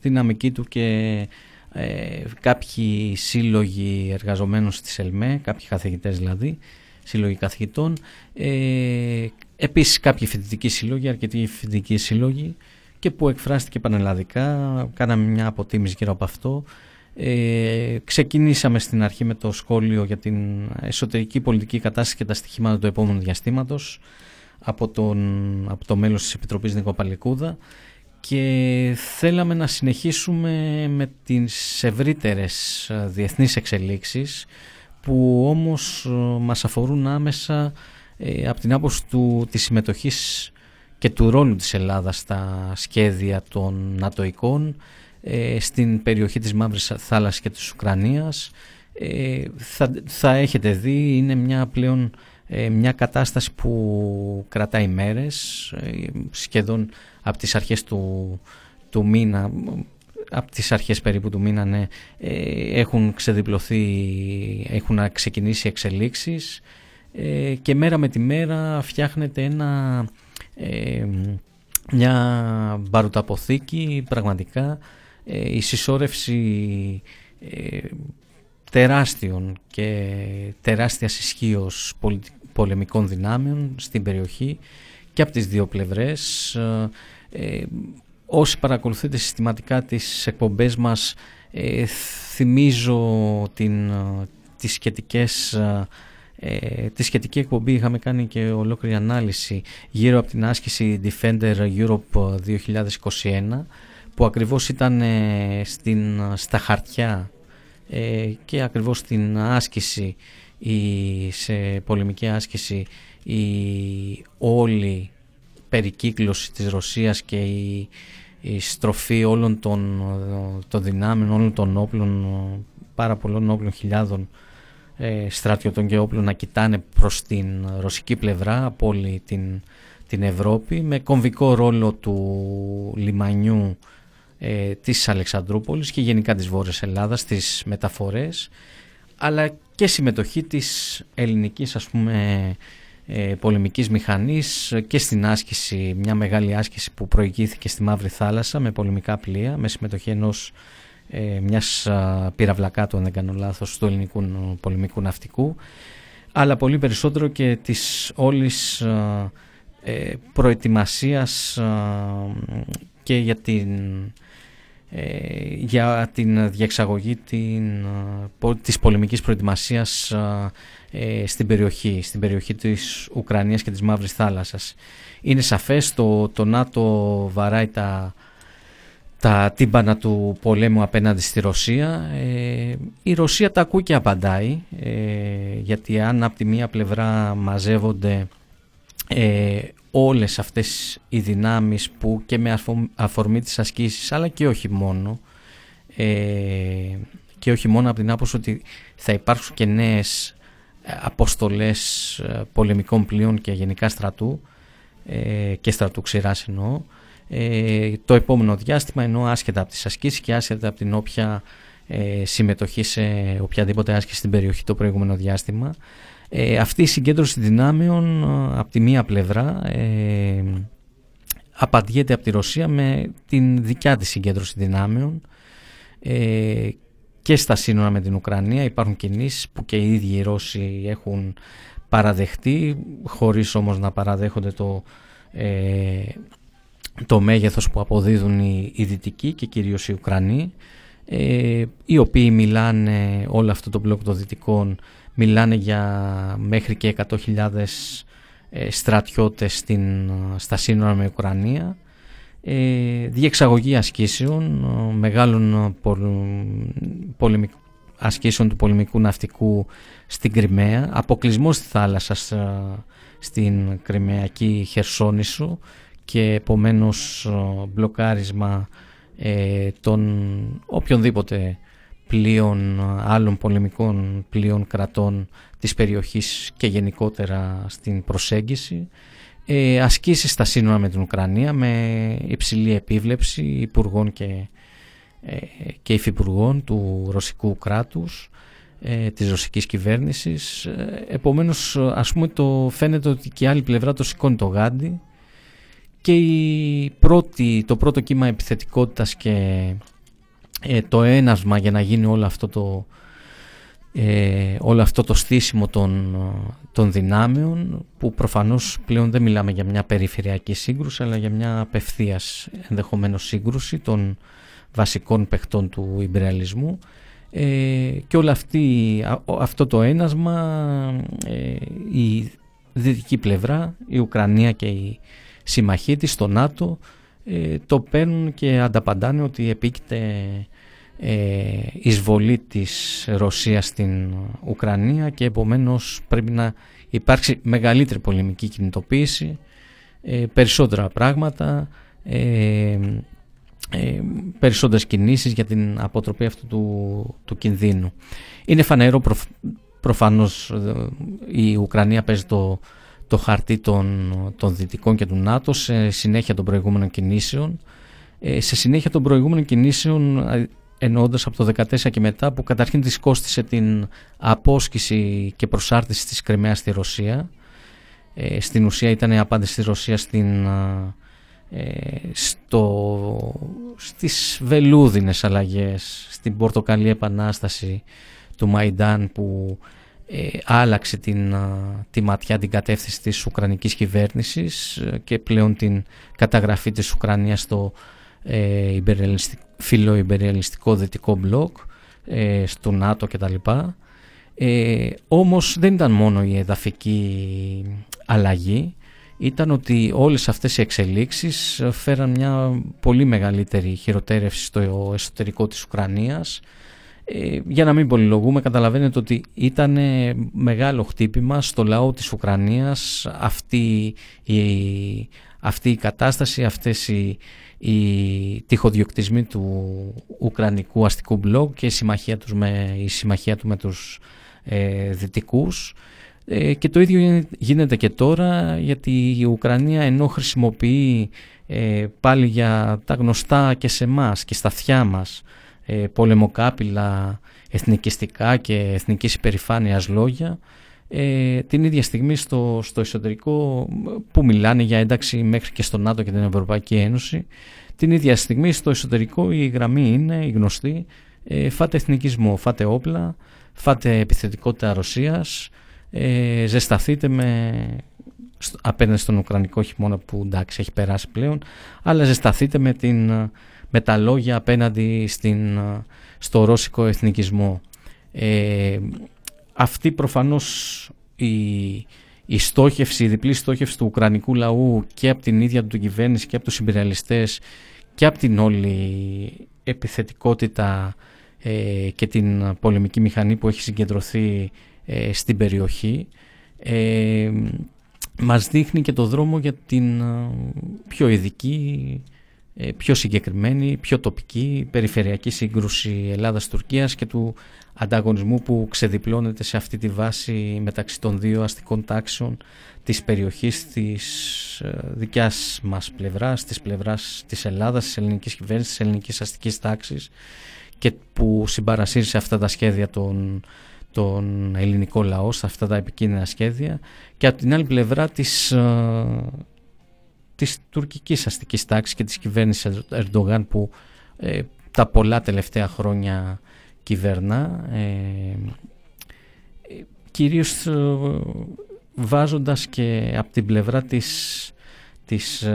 δυναμική του και ε, κάποιοι σύλλογοι εργαζομένων στη ΕΛΜΕ, κάποιοι καθηγητές δηλαδή, σύλλογοι καθηγητών, ε, επίσης κάποιοι φοιτητικοί σύλλογοι, αρκετοί φοιτητικοί σύλλογοι και που εκφράστηκε πανελλαδικά, κάναμε μια αποτίμηση γύρω από αυτό. Ε, ξεκινήσαμε στην αρχή με το σχόλιο για την εσωτερική πολιτική κατάσταση και τα στοιχήματα του επόμενου διαστήματος από, τον, από το μέλος της Επιτροπής Νίκο Παλικούδα και θέλαμε να συνεχίσουμε με τις ευρύτερες ε, διεθνείς εξελίξεις που όμως ε, μας αφορούν άμεσα ε, από την άποψη του, της συμμετοχής και του ρόλου της Ελλάδας στα σχέδια των νατοικών στην περιοχή της Μαύρης Θάλασσας και της Ουκρανίας. Θα, θα έχετε δει είναι μια πλέον μια κατάσταση που κρατάει μέρες σχεδόν από τις αρχές του, του μήνα από τις αρχές περίπου του μήνα ναι, ε, έχουν ξεδιπλωθεί, έχουν ξεκινήσει εξελίξεις ε, και μέρα με τη μέρα φτιάχνεται ένα, ε, μια μπαρουταποθήκη πραγματικά η συσσόρευση τεράστιων και τεράστιας ισχύως πολεμικών δυνάμεων στην περιοχή και από τις δύο πλευρές. Ε, ε, όσοι παρακολουθείτε συστηματικά τις εκπομπές μας ε, θυμίζω την, τις σχετικές ε, τη σχετική εκπομπή είχαμε κάνει και ολόκληρη ανάλυση γύρω από την άσκηση Defender Europe 2021 που ακριβώς ήταν στην, στα χαρτιά και ακριβώς στην άσκηση η, σε πολεμική άσκηση η όλη περικύκλωση της Ρωσίας και η, η στροφή όλων των, των δυνάμεων, όλων των όπλων, πάρα πολλών όπλων χιλιάδων ε, στρατιωτών και όπλων να κοιτάνε προς την ρωσική πλευρά από όλη την, την Ευρώπη με κομβικό ρόλο του λιμανιού ε, της Αλεξανδρούπολης και γενικά της Βόρειας Ελλάδας στις μεταφορές αλλά και συμμετοχή της ελληνικής ας πούμε ε, πολεμικής μηχανής και στην άσκηση, μια μεγάλη άσκηση που προηγήθηκε στη Μαύρη Θάλασσα με πολεμικά πλοία, με συμμετοχή ενός ε, μιας πυραυλακάτου, αν δεν κάνω λάθος, του ελληνικού πολεμικού ναυτικού, αλλά πολύ περισσότερο και της όλης ε, προετοιμασίας και για την ε, για την διεξαγωγή την, της πολεμικής προετοιμασίας ε, στην περιοχή, στην περιοχή της Ουκρανίας και της Μαύρης Θάλασσας. Είναι σαφές το, το ΝΑΤΟ βαράει τα, τα τύμπανα του πολέμου απέναντι στη Ρωσία. Ε, η Ρωσία τα ακούει και απαντάει, γιατί αν από τη μία πλευρά μαζεύονται όλες αυτές οι δυνάμεις που και με αφορμή της ασκήσεις αλλά και όχι μόνο ε, και όχι μόνο από την άποψη ότι θα υπάρξουν και νέες ε, αποστολές ε, πολεμικών πλοίων και γενικά στρατού ε, και στρατού ξηράς εννοώ ε, το επόμενο διάστημα ενώ άσχετα από τις ασκήσεις και άσχετα από την όποια συμμετοχή σε οποιαδήποτε άσκηση στην περιοχή το προηγούμενο διάστημα ε, αυτή η συγκέντρωση δυνάμεων ε, από τη μία πλευρά ε, απαντιέται από τη Ρωσία με την δικιά της συγκέντρωση δυνάμεων ε, και στα σύνορα με την Ουκρανία. Υπάρχουν κινήσεις που και οι ίδιοι οι Ρώσοι έχουν παραδεχτεί χωρίς όμως να παραδέχονται το, ε, το μέγεθος που αποδίδουν οι, οι Δυτικοί και κυρίως οι Ουκρανοί ε, οι οποίοι μιλάνε όλο αυτό το μπλοκ των Δυτικών μιλάνε για μέχρι και 100.000 στρατιώτες στην, στα σύνορα με Ουκρανία. Ε, διεξαγωγή ασκήσεων μεγάλων πολεμικών ασκήσεων του πολεμικού ναυτικού στην Κρυμαία, αποκλεισμό στη θάλασσα στην Κρυμαιακή Χερσόνησο και επομένως μπλοκάρισμα ε, των οποιονδήποτε πλοίων, άλλων πολεμικών πλοίων κρατών της περιοχής και γενικότερα στην προσέγγιση. Ε, ασκήσεις στα σύνορα με την Ουκρανία με υψηλή επίβλεψη υπουργών και ε, και υφυπουργών του ρωσικού κράτους ε, της ρωσικής κυβέρνησης ε, επομένως ας πούμε το φαίνεται ότι και η άλλη πλευρά το σηκώνει το γάντι και η πρώτη, το πρώτο κύμα επιθετικότητας και το ένασμα για να γίνει όλο αυτό το ε, όλο αυτό το στήσιμο των, των δυνάμεων που προφανώς πλέον δεν μιλάμε για μια περιφερειακή σύγκρουση αλλά για μια απευθείας ενδεχομένως σύγκρουση των βασικών παιχτών του ιμπεριαλισμού ε, και όλο αυτή, αυτό το ένασμα ε, η δυτική πλευρά, η Ουκρανία και η συμμαχοί της στο ΝΑΤΟ ε, το παίρνουν και ανταπαντάνε ότι επίκειται ε, εισβολή της Ρωσίας στην Ουκρανία και επομένως πρέπει να υπάρξει μεγαλύτερη πολεμική κινητοποίηση, ε, περισσότερα πράγματα, ε, ε, περισσότερες κινήσεις για την αποτροπή αυτού του, του κινδύνου. Είναι φανερό προ, προφανώς ε, η Ουκρανία παίζει το, το χαρτί των, των Δυτικών και του ΝΑΤΟ σε συνέχεια των προηγούμενων κινήσεων. Ε, σε συνέχεια των προηγούμενων κινήσεων ε, εννοώντας από το 2014 και μετά που καταρχήν της κόστησε την απόσκηση και προσάρτηση της Κρυμαίας στη Ρωσία. Ε, στην ουσία ήταν η απάντηση της Ρωσίας στην ε, στο, στις βελούδινες αλλαγές, στην πορτοκαλί επανάσταση του Μαϊντάν που ε, άλλαξε την, τη ματιά, την κατεύθυνση της Ουκρανικής κυβέρνησης ε, και πλέον την καταγραφή της Ουκρανίας στο ε, φιλοϊμπεριαλιστικό δυτικό μπλοκ, ε, στο ΝΑΤΟ κτλ. Ε, όμως δεν ήταν μόνο η εδαφική αλλαγή, ήταν ότι όλες αυτές οι εξελίξεις φέραν μια πολύ μεγαλύτερη χειροτέρευση στο εσωτερικό της Ουκρανίας. Ε, για να μην πολυλογούμε, καταλαβαίνετε ότι ήταν μεγάλο χτύπημα στο λαό της Ουκρανίας αυτή η, αυτή η κατάσταση, αυτές οι, οι τυχοδιοκτισμοί του Ουκρανικού αστικού μπλοκ και η συμμαχία, τους με, η συμμαχία του με τους ε, δυτικούς. Ε, και το ίδιο γίνεται και τώρα γιατί η Ουκρανία ενώ χρησιμοποιεί ε, πάλι για τα γνωστά και σε εμάς και στα αυτιά μας ε, πολεμοκάπηλα εθνικιστικά και εθνικής υπερηφάνειας λόγια ε, την ίδια στιγμή στο, στο εσωτερικό που μιλάνε για ένταξη μέχρι και στο ΝΑΤΟ και την Ευρωπαϊκή Ένωση την ίδια στιγμή στο εσωτερικό η γραμμή είναι η γνωστή ε, φάτε εθνικισμό, φάτε όπλα, φάτε επιθετικότητα Ρωσίας ε, ζεσταθείτε με, απέναντι στον Ουκρανικό χειμώνα που εντάξει έχει περάσει πλέον αλλά ζεσταθείτε με, την, με τα λόγια απέναντι στην, στο ρώσικο εθνικισμό. Ε, αυτή προφανώς η, η στόχευση, η διπλή στόχευση του Ουκρανικού λαού και από την ίδια του κυβέρνηση και από τους συμπεριαλιστές και από την όλη επιθετικότητα ε, και την πολεμική μηχανή που έχει συγκεντρωθεί ε, στην περιοχή ε, μας δείχνει και το δρόμο για την ε, πιο ειδική, ε, πιο συγκεκριμένη, πιο τοπική περιφερειακή σύγκρουση Ελλάδας-Τουρκίας και του ανταγωνισμού που ξεδιπλώνεται σε αυτή τη βάση μεταξύ των δύο αστικών τάξεων της περιοχής της δικιάς μας πλευράς, της πλευράς της Ελλάδας, της ελληνικής κυβέρνησης, της ελληνικής αστικής τάξης και που συμπαρασύρει αυτά τα σχέδια των τον ελληνικό λαό σε αυτά τα επικίνδυνα σχέδια και από την άλλη πλευρά της, ε, της τουρκικής αστικής τάξης και της κυβέρνησης Ερντογάν που ε, τα πολλά τελευταία χρόνια κυβερνά ε, κυρίως ε, βάζοντας και από την πλευρά της, της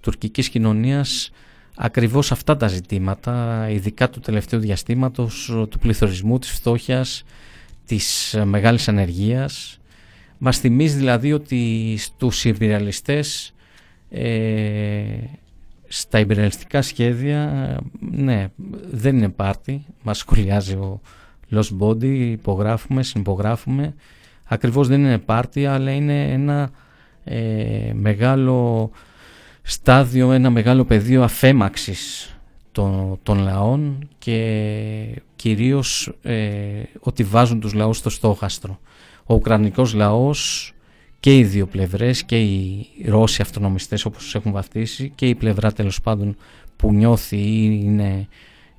τουρκικής κοινωνίας ακριβώς αυτά τα ζητήματα ειδικά του τελευταίου διαστήματος του πληθωρισμού, της φτώχειας της μεγάλης ανεργίας. Μας θυμίζει δηλαδή ότι στους υπηρεαλιστές ε, στα υπηρεαλιστικά σχέδια ναι, δεν είναι πάρτι, μας σχολιάζει ο Lost Body, υπογράφουμε, συνυπογράφουμε. Ακριβώς δεν είναι πάρτι αλλά είναι ένα ε, μεγάλο στάδιο, ένα μεγάλο πεδίο αφέμαξης των, των λαών και κυρίως ε, ότι βάζουν τους λαούς στο στόχαστρο. Ο Ουκρανικός λαός και οι δύο πλευρές και οι Ρώσοι αυτονομιστές όπως τους έχουν βαφτίσει και η πλευρά τέλος πάντων που νιώθει ή είναι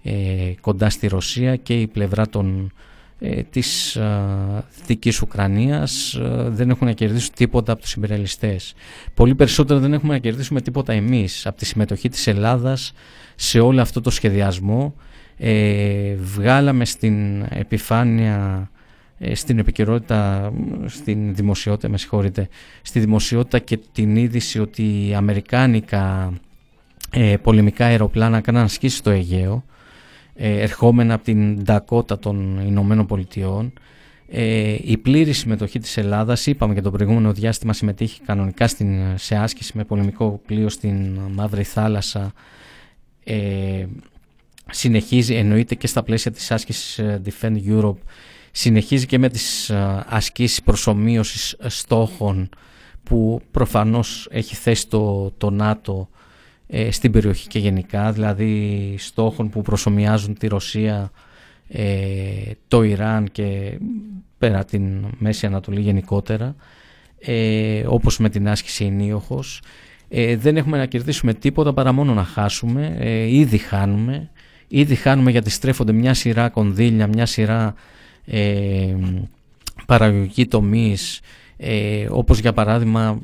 ε, κοντά στη Ρωσία και η πλευρά των, ε, της ε, Δυτικής Ουκρανίας ε, δεν έχουν να κερδίσουν τίποτα από τους συμπεριλιστές. Πολύ περισσότερο δεν έχουμε να κερδίσουμε τίποτα εμείς από τη συμμετοχή της Ελλάδας σε όλο αυτό το σχεδιασμό. Ε, βγάλαμε στην επιφάνεια ε, στην επικαιρότητα, στην δημοσιότητα, με συγχωρείτε, στη δημοσιότητα και την είδηση ότι οι αμερικάνικα ε, πολεμικά αεροπλάνα κάναν ασκήσεις στο Αιγαίο, ε, ερχόμενα από την Ντακότα των Ηνωμένων Πολιτειών. Ε, η πλήρη συμμετοχή της Ελλάδας, είπαμε και το προηγούμενο διάστημα συμμετείχε κανονικά στην, σε άσκηση με πολεμικό πλοίο στην Μαύρη Θάλασσα, ε, συνεχίζει, εννοείται και στα πλαίσια της άσκησης Defend Europe, συνεχίζει και με τις ασκήσεις προσωμείωσης στόχων που προφανώς έχει θέσει το, το ΝΑΤΟ ε, στην περιοχή και γενικά, δηλαδή στόχων που προσωμιάζουν τη Ρωσία, ε, το Ιράν και πέρα την Μέση Ανατολή γενικότερα, ε, όπως με την άσκηση ενίοχος. Ε, δεν έχουμε να κερδίσουμε τίποτα παρά μόνο να χάσουμε, ήδη χάνουμε, ήδη χάνουμε γιατί στρέφονται μια σειρά κονδύλια, μια σειρά ε, παραγωγικοί τομείς ε, όπως για παράδειγμα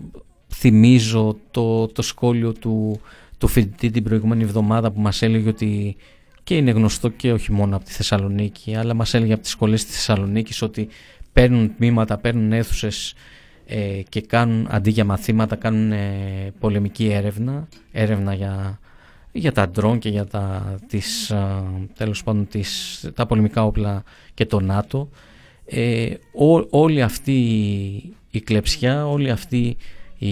θυμίζω το, το σχόλιο του, του φοιτητή την προηγούμενη εβδομάδα που μας έλεγε ότι και είναι γνωστό και όχι μόνο από τη Θεσσαλονίκη αλλά μας έλεγε από τις σχολές της Θεσσαλονίκης ότι παίρνουν τμήματα, παίρνουν αίθουσες ε, και κάνουν αντί για μαθήματα κάνουν ε, πολεμική έρευνα, έρευνα για για τα ντρόν και για τα, τις, τέλος πάντων, τις, τα πολεμικά όπλα και το ΝΑΤΟ. Ε, όλη αυτή η κλεψιά, όλη αυτή η,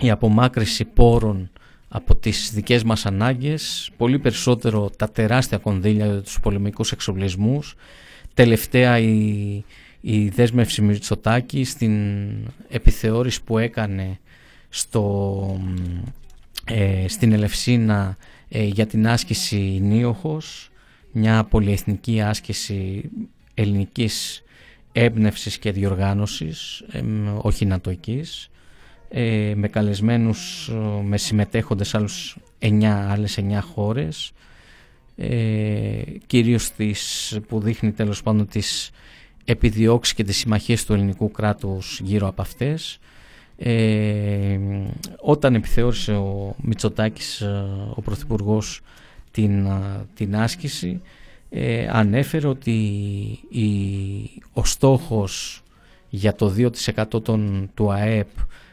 η απομάκρυση πόρων από τις δικές μας ανάγκες, πολύ περισσότερο τα τεράστια κονδύλια για τους πολεμικούς εξοπλισμούς, τελευταία η, η δέσμευση Μητσοτάκη στην επιθεώρηση που έκανε στο, ε, στην Ελευσίνα ε, για την άσκηση Νίοχος, μια πολυεθνική άσκηση ελληνικής έμπνευσης και διοργάνωσης, ε, όχι νατοικής, ε, με καλεσμένους, με συμμετέχοντες άλλους 9, άλλες 9 χώρες, ε, κυρίως τις, που δείχνει τέλος πάντων τις επιδιώξεις και τις συμμαχίες του ελληνικού κράτους γύρω από αυτές. Ε, όταν επιθεώρησε ο Μητσοτάκης, ε, ο Πρωθυπουργός την, ε, την άσκηση, ε, ανέφερε ότι η, ο στόχος για το 2% των, του ΑΕΠ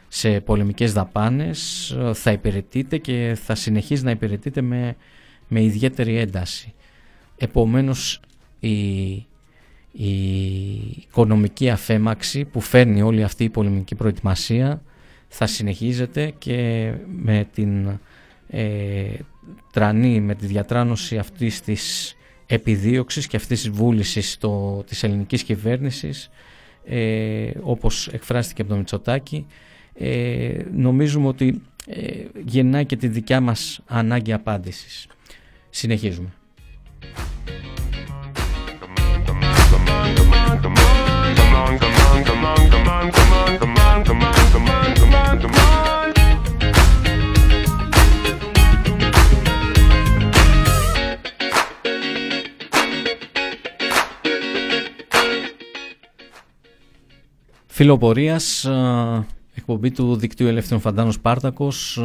σε πολεμικές δαπάνες θα υπηρετείται και θα συνεχίζει να υπηρετείται με, με ιδιαίτερη ένταση. Επομένως η, η οικονομική αφέμαξη που φέρνει όλη αυτή η πολεμική προετοιμασία θα συνεχίζεται και με την ε, τρανή, με τη διατράνωση αυτής της επιδίωξης και αυτής της βούλησης το, της ελληνικής κυβέρνησης ε, όπως εκφράστηκε από τον Μητσοτάκη ε, νομίζουμε ότι ε, γεννάει και τη δικιά μας ανάγκη απάντησης. Συνεχίζουμε. Φιλοπορίας, ε, εκπομπή του δικτύου Ελεύθερων Φαντάνος Πάρτακος.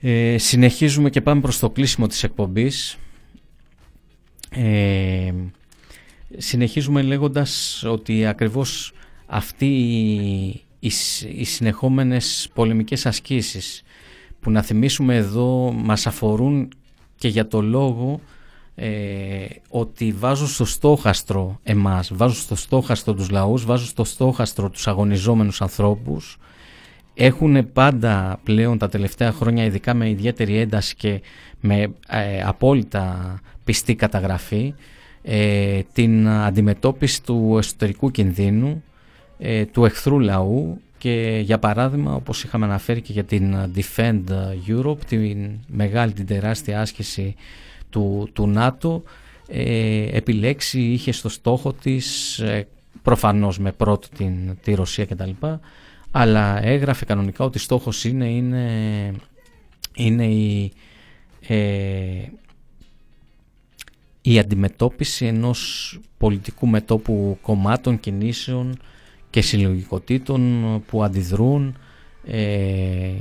Ε, συνεχίζουμε και πάμε προς το κλείσιμο της εκπομπής. Ε, συνεχίζουμε λέγοντας ότι ακριβώς αυτοί οι, οι, συνεχόμενες πολεμικές ασκήσεις που να θυμίσουμε εδώ μας αφορούν και για το λόγο ε, ότι βάζουν στο στόχαστρο εμάς, βάζουν στο στόχαστρο τους λαούς, βάζουν στο στόχαστρο τους αγωνιζόμενους ανθρώπους. Έχουν πάντα πλέον τα τελευταία χρόνια, ειδικά με ιδιαίτερη ένταση και με ε, απόλυτα πιστή καταγραφή, ε, την αντιμετώπιση του εσωτερικού κινδύνου, ε, του εχθρού λαού και για παράδειγμα όπως είχαμε αναφέρει και για την Defend Europe, την μεγάλη, την τεράστια άσκηση του, του ΝΑΤΟ ε, επιλέξει, είχε στο στόχο της ε, προφανώς με πρώτη την, τη Ρωσία κτλ. Αλλά έγραφε κανονικά ότι στόχος είναι, είναι, είναι η, ε, η αντιμετώπιση ενός πολιτικού μετόπου κομμάτων, κινήσεων και συλλογικοτήτων που αντιδρούν, ε,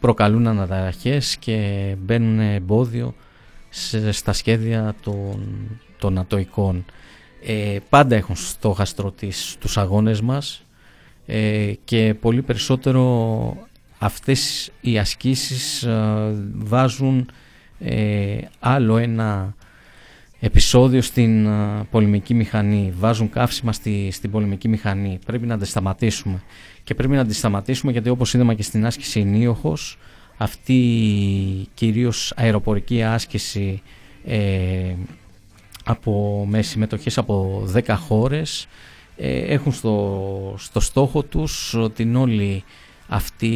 προκαλούν αναταραχές και μπαίνουν εμπόδιο στα σχέδια των, των ατοικών. Ε, πάντα έχουν στόχαστρο τις, τους αγώνες μας ε, και πολύ περισσότερο αυτές οι ασκήσεις ε, βάζουν ε, άλλο ένα επεισόδιο στην πολεμική μηχανή, βάζουν καύσιμα στη, στην πολεμική μηχανή. Πρέπει να τα Και πρέπει να τις σταματήσουμε γιατί όπως είδαμε και στην άσκηση Νίοχος, αυτή κυρίως αεροπορική άσκηση ε, από, με συμμετοχές από 10 χώρες ε, έχουν στο, στο στόχο τους την όλη αυτή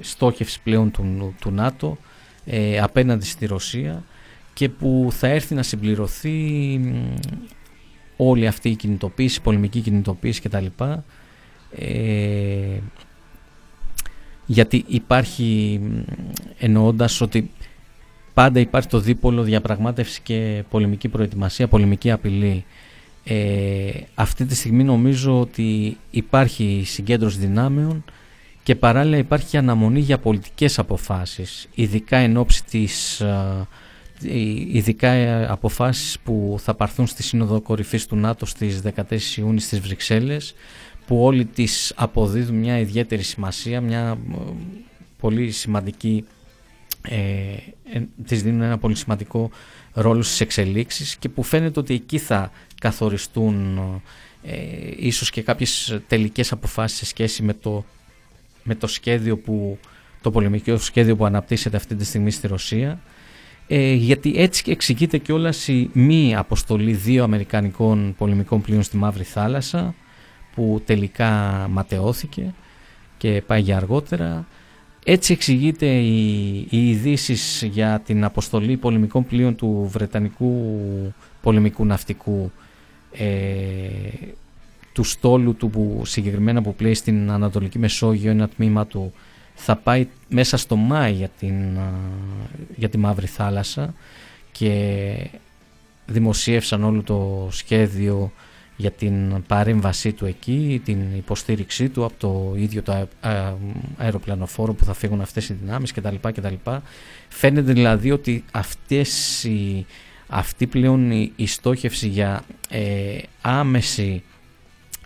στόχευση πλέον του, του ΝΑΤΟ ε, απέναντι στη Ρωσία και που θα έρθει να συμπληρωθεί όλη αυτή η κινητοποίηση, η πολεμική κινητοποίηση κτλ. Ε, γιατί υπάρχει εννοώντας ότι πάντα υπάρχει το δίπολο διαπραγμάτευση και πολεμική προετοιμασία, πολεμική απειλή. Ε, αυτή τη στιγμή νομίζω ότι υπάρχει συγκέντρωση δυνάμεων και παράλληλα υπάρχει αναμονή για πολιτικές αποφάσεις, ειδικά εν ώψη της, ε, ειδικά αποφάσεις που θα πάρθουν στη Σύνοδο Κορυφής του ΝΑΤΟ στις 14 Ιούνιου στις Βρυξέλλες, που όλοι τις αποδίδουν μια ιδιαίτερη σημασία, μια ε, πολύ σημαντική, ε, τις δίνουν ένα πολύ σημαντικό ρόλο στις εξελίξεις και που φαίνεται ότι εκεί θα καθοριστούν ε, ίσως και κάποιες τελικές αποφάσεις σε σχέση με το, με το σχέδιο που, το πολεμικό σχέδιο που αναπτύσσεται αυτή τη στιγμή στη Ρωσία. Ε, γιατί έτσι εξηγείται και όλα η μη αποστολή δύο αμερικανικών πολεμικών πλοίων στη Μαύρη Θάλασσα που τελικά ματαιώθηκε και πάει για αργότερα. Έτσι εξηγείται οι, οι ειδήσεις για την αποστολή πολεμικών πλοίων του Βρετανικού πολεμικού ναυτικού ε, του στόλου του που συγκεκριμένα που πλέει στην Ανατολική Μεσόγειο ένα τμήμα του θα πάει μέσα στο Μάη για, την, για τη Μαύρη Θάλασσα και δημοσίευσαν όλο το σχέδιο για την παρέμβασή του εκεί, την υποστήριξή του από το ίδιο το αεροπλανοφόρο που θα φύγουν αυτές οι δυνάμεις κτλ. κτλ. Φαίνεται δηλαδή ότι αυτές οι, αυτή πλέον η, στόχευση για ε, άμεση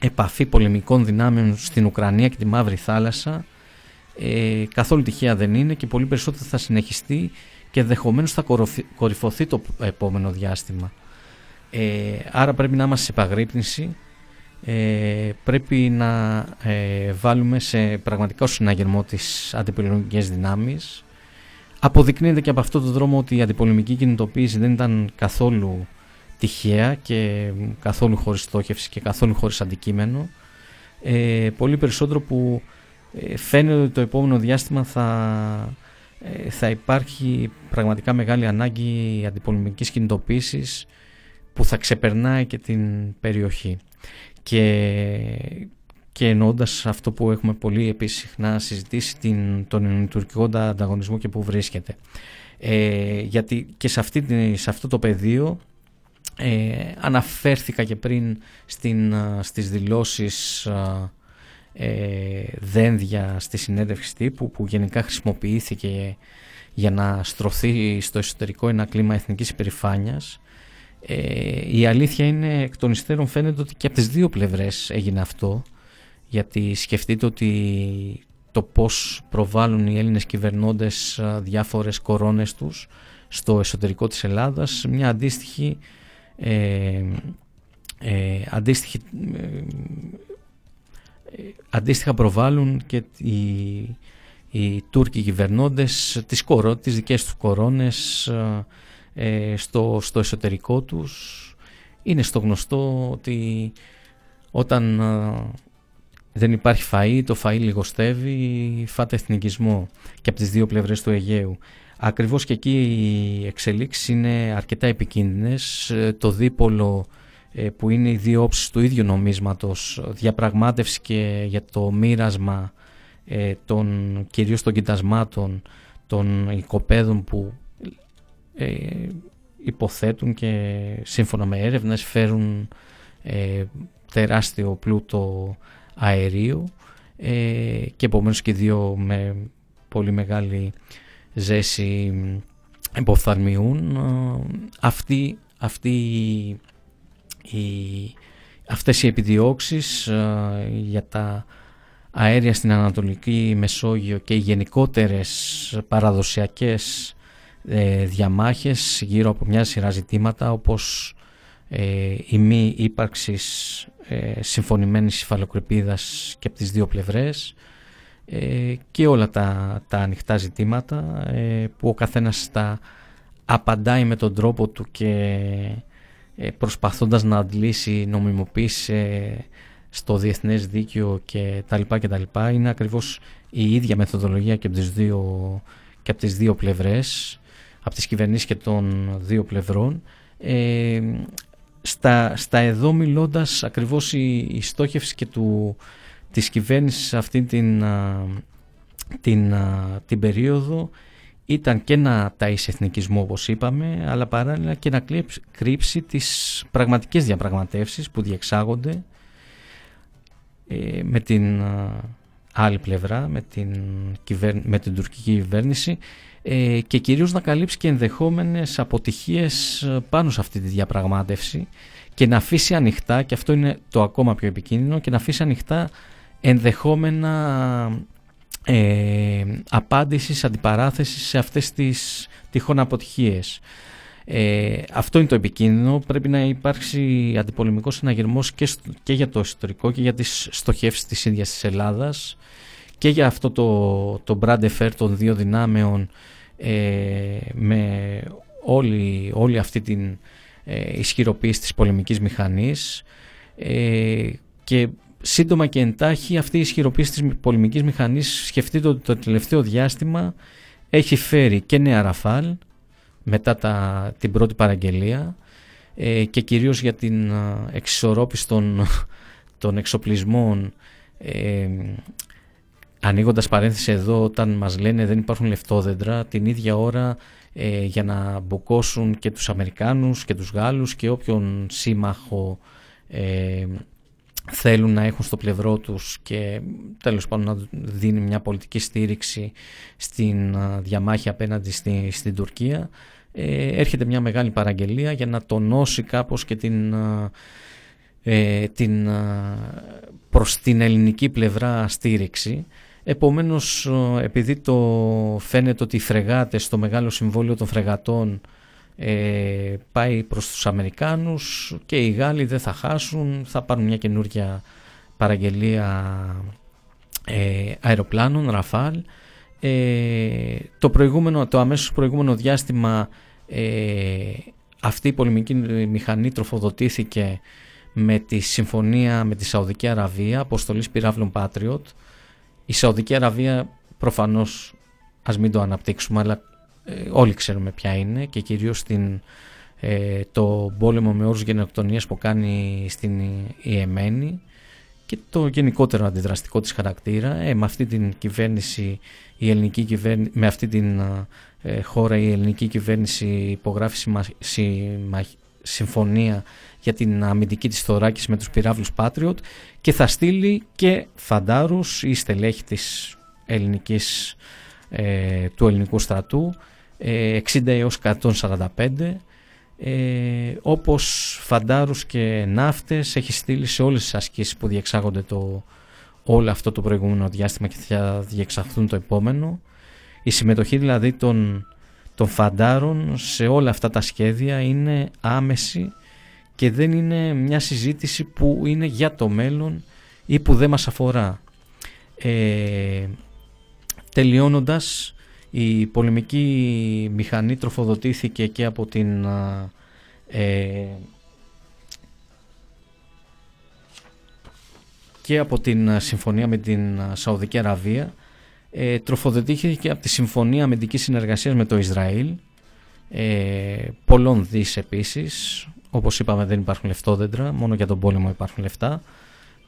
επαφή πολεμικών δυνάμεων στην Ουκρανία και τη Μαύρη Θάλασσα ε, καθόλου τυχαία δεν είναι και πολύ περισσότερο θα συνεχιστεί και ενδεχομένως θα κορυφωθεί το επόμενο διάστημα. Ε, άρα πρέπει να είμαστε σε επαγρύπνηση, ε, πρέπει να ε, βάλουμε σε πραγματικό συναγερμό τις αντιπολεμικές δυνάμεις. Αποδεικνύεται και από αυτό το δρόμο ότι η αντιπολεμική κινητοποίηση δεν ήταν καθόλου τυχαία και καθόλου χωρίς στόχευση και καθόλου χωρίς αντικείμενο. Ε, πολύ περισσότερο που ε, φαίνεται ότι το επόμενο διάστημα θα, ε, θα υπάρχει πραγματικά μεγάλη ανάγκη αντιπολεμικής κινητοποίησης που θα ξεπερνάει και την περιοχή. Και, και εννοώντας αυτό που έχουμε πολύ επίσης συχνά συζητήσει την, τον τουρκικό ανταγωνισμό και που βρίσκεται. Ε, γιατί και σε, αυτή, σε αυτό το πεδίο ε, αναφέρθηκα και πριν στην, στις δηλώσεις ε, δένδια στη συνέντευξη τύπου που γενικά χρησιμοποιήθηκε για να στρωθεί στο εσωτερικό ένα κλίμα εθνικής υπερηφάνειας ε, η αλήθεια είναι εκ των υστέρων φαίνεται ότι και από τις δύο πλευρές έγινε αυτό γιατί σκεφτείτε ότι το πώς προβάλλουν οι Έλληνες κυβερνώντες διάφορες κορώνες τους στο εσωτερικό της Ελλάδας μια αντίστοιχη ε, ε, αντίστοιχη, αντίστοιχα προβάλλουν και οι, οι Τούρκοι κυβερνώντες τις, κορώ, τις δικές τους κορώνες στο, στο εσωτερικό τους είναι στο γνωστό ότι όταν δεν υπάρχει φαΐ, το φαΐ λιγοστεύει, φάτε εθνικισμό και από τις δύο πλευρές του Αιγαίου. Ακριβώς και εκεί οι εξελίξεις είναι αρκετά επικίνδυνες. Ε, το δίπολο ε, που είναι οι δύο όψεις του ίδιου νομίσματος, διαπραγμάτευση και για το μοίρασμα ε, των, κυρίως των κοιτασμάτων των οικοπαίδων που υποθέτουν και σύμφωνα με έρευνες φέρουν τεράστιο πλούτο αερίου ε, και επομένως και δύο με πολύ μεγάλη ζέση υποφθαρμιούν. Ε, αυτή, αυτή η, αυτές οι επιδιώξεις ε, για τα αέρια στην Ανατολική Μεσόγειο και οι γενικότερες παραδοσιακές ε, διαμάχες γύρω από μια σειρά ζητήματα όπως ε, η μη ύπαρξης ε, συμφωνημένης υφαλοκρηπίδας και από τις δύο πλευρές ε, και όλα τα, τα ανοιχτά ζητήματα ε, που ο καθένας τα απαντάει με τον τρόπο του και ε, προσπαθώντας να αντλήσει νομιμοποίηση στο διεθνές δίκαιο και τα λοιπά και τα λοιπά. Είναι ακριβώς η ίδια μεθοδολογία και από τις δύο, και από τις δύο πλευρές από τις κυβερνήσεις και των δύο πλευρών. Στα, στα εδώ μιλώντας ακριβώς η, η στόχευση και του, της κυβέρνησης αυτή την, την, την περίοδο ήταν και να ταΐσει εθνικισμό όπως είπαμε αλλά παράλληλα και να κρύψει, κρύψει τις πραγματικές διαπραγματεύσεις που διεξάγονται ε, με την άλλη πλευρά με την, με την τουρκική κυβέρνηση ε, και κυρίως να καλύψει και ενδεχόμενες αποτυχίες ε, πάνω σε αυτή τη διαπραγμάτευση και να αφήσει ανοιχτά, και αυτό είναι το ακόμα πιο επικίνδυνο, και να αφήσει ανοιχτά ενδεχόμενα ε, απάντησης, αντιπαράθεσης σε αυτές τις τυχόν αποτυχίες. Ε, αυτό είναι το επικίνδυνο. Πρέπει να υπάρξει αντιπολεμικός συναγερμός και, και για το εσωτερικό και για τις στοχεύσεις της ίδιας της Ελλάδας και για αυτό το, το brand affair των δύο δυνάμεων ε, με όλη, όλη αυτή την ε, ισχυροποίηση της πολεμικής μηχανής ε, και σύντομα και εντάχει αυτή η ισχυροποίηση της πολεμικής μηχανής σκεφτείτε ότι το τελευταίο διάστημα έχει φέρει και νέα ραφάλ μετά τα, την πρώτη παραγγελία ε, και κυρίως για την εξισορρόπηση των, των εξοπλισμών ε, Ανοίγοντας παρένθεση εδώ όταν μας λένε δεν υπάρχουν λεφτόδεντρα την ίδια ώρα ε, για να μπουκώσουν και τους Αμερικάνους και τους Γάλλους και όποιον σύμμαχο ε, θέλουν να έχουν στο πλευρό τους και τέλος πάντων να δίνει μια πολιτική στήριξη στην διαμάχη απέναντι στη, στην Τουρκία ε, έρχεται μια μεγάλη παραγγελία για να τονώσει κάπως και την, ε, την προς την ελληνική πλευρά στήριξη Επομένως, επειδή το φαίνεται ότι οι φρεγάτες, το μεγάλο συμβόλαιο των φρεγατών ε, πάει προς τους Αμερικάνους και οι Γάλλοι δεν θα χάσουν, θα πάρουν μια καινούργια παραγγελία ε, αεροπλάνων, Ραφάλ. Ε, το, προηγούμενο, το αμέσως προηγούμενο διάστημα ε, αυτή η πολεμική μηχανή τροφοδοτήθηκε με τη συμφωνία με τη Σαουδική Αραβία, αποστολής πυράβλων Patriot, η Σαουδική Αραβία προφανώς ας μην το αναπτύξουμε αλλά ε, όλοι ξέρουμε ποια είναι και κυρίως την, ε, το πόλεμο με όρους γενοκτονίας που κάνει στην Ιεμένη και το γενικότερο αντιδραστικό της χαρακτήρα. Ε, με αυτή την κυβέρνηση, η ελληνική κυβέρνηση, με αυτή την ε, χώρα η ελληνική κυβέρνηση υπογράφει συμφωνία για την αμυντική της θωράκης με τους πυράβλους Patriot και θα στείλει και φαντάρους ή στελέχη της ελληνικής, ε, του ελληνικού στρατού 60 ε, έως 145 ε, όπως φαντάρους και ναύτες έχει στείλει σε όλες τις ασκήσεις που διεξάγονται το, όλο αυτό το προηγούμενο διάστημα και θα διεξαχθούν το επόμενο. Η συμμετοχή δηλαδή των των φαντάρων σε όλα αυτά τα σχέδια είναι άμεση και δεν είναι μια συζήτηση που είναι για το μέλλον ή που δεν μας αφορά. Ε, τελειώνοντας, η πολεμική μηχανή τροφοδοτήθηκε και από την ε, και από την συμφωνία με την Σαουδική Αραβία ε, τροφοδοτήθηκε από τη συμφωνία αμυντικής συνεργασίας με το Ισραήλ ε, πολλών δις επίσης όπως είπαμε δεν υπάρχουν λεφτόδεντρα μόνο για τον πόλεμο υπάρχουν λεφτά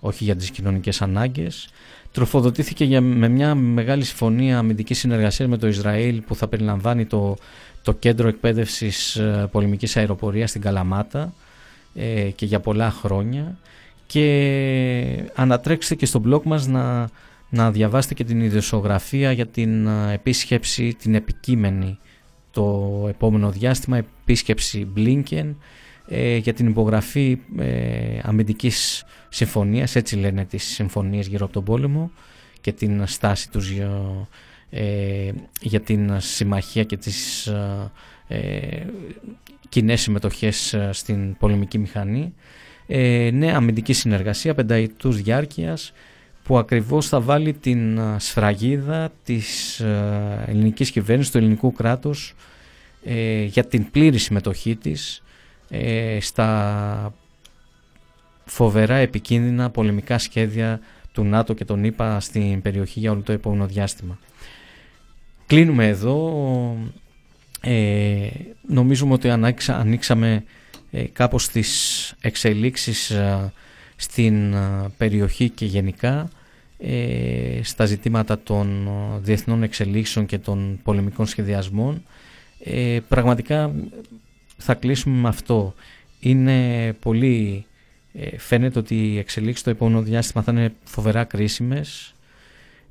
όχι για τις κοινωνικές ανάγκες. Τροφοδοτήθηκε για, με μια μεγάλη συμφωνία αμυντικής συνεργασίας με το Ισραήλ που θα περιλαμβάνει το, το κέντρο εκπαίδευσης ε, πολεμικής αεροπορίας στην Καλαμάτα ε, και για πολλά χρόνια. Και ανατρέξτε και στο blog μας να, να διαβάσετε και την ιδιοσιογραφία για την ε, επίσκεψη, την επικείμενη το επόμενο διάστημα, επίσκεψη Blinken ε, για την υπογραφή ε, αμυντικής συμφωνίας, έτσι λένε τις συμφωνίες γύρω από τον πόλεμο και την στάση τους για, ε, για την συμμαχία και τις ε, ε κοινές συμμετοχές στην πολεμική μηχανή. Ε, νέα αμυντική συνεργασία πενταετούς διάρκειας που ακριβώς θα βάλει την σφραγίδα της ελληνικής κυβέρνησης, του ελληνικού κράτους για την πλήρη συμμετοχή της ε, στα φοβερά επικίνδυνα πολεμικά σχέδια του ΝΑΤΟ και των ΗΠΑ στην περιοχή για όλο το επόμενο διάστημα. Κλείνουμε εδώ. Ε, νομίζουμε ότι ανοίξαμε ε, κάπως τις εξελίξεις ε, στην περιοχή και γενικά στα ζητήματα των διεθνών εξελίξεων και των πολεμικών σχεδιασμών. πραγματικά θα κλείσουμε με αυτό. Είναι πολύ... Ε, φαίνεται ότι οι εξελίξεις στο επόμενο διάστημα θα είναι φοβερά κρίσιμες.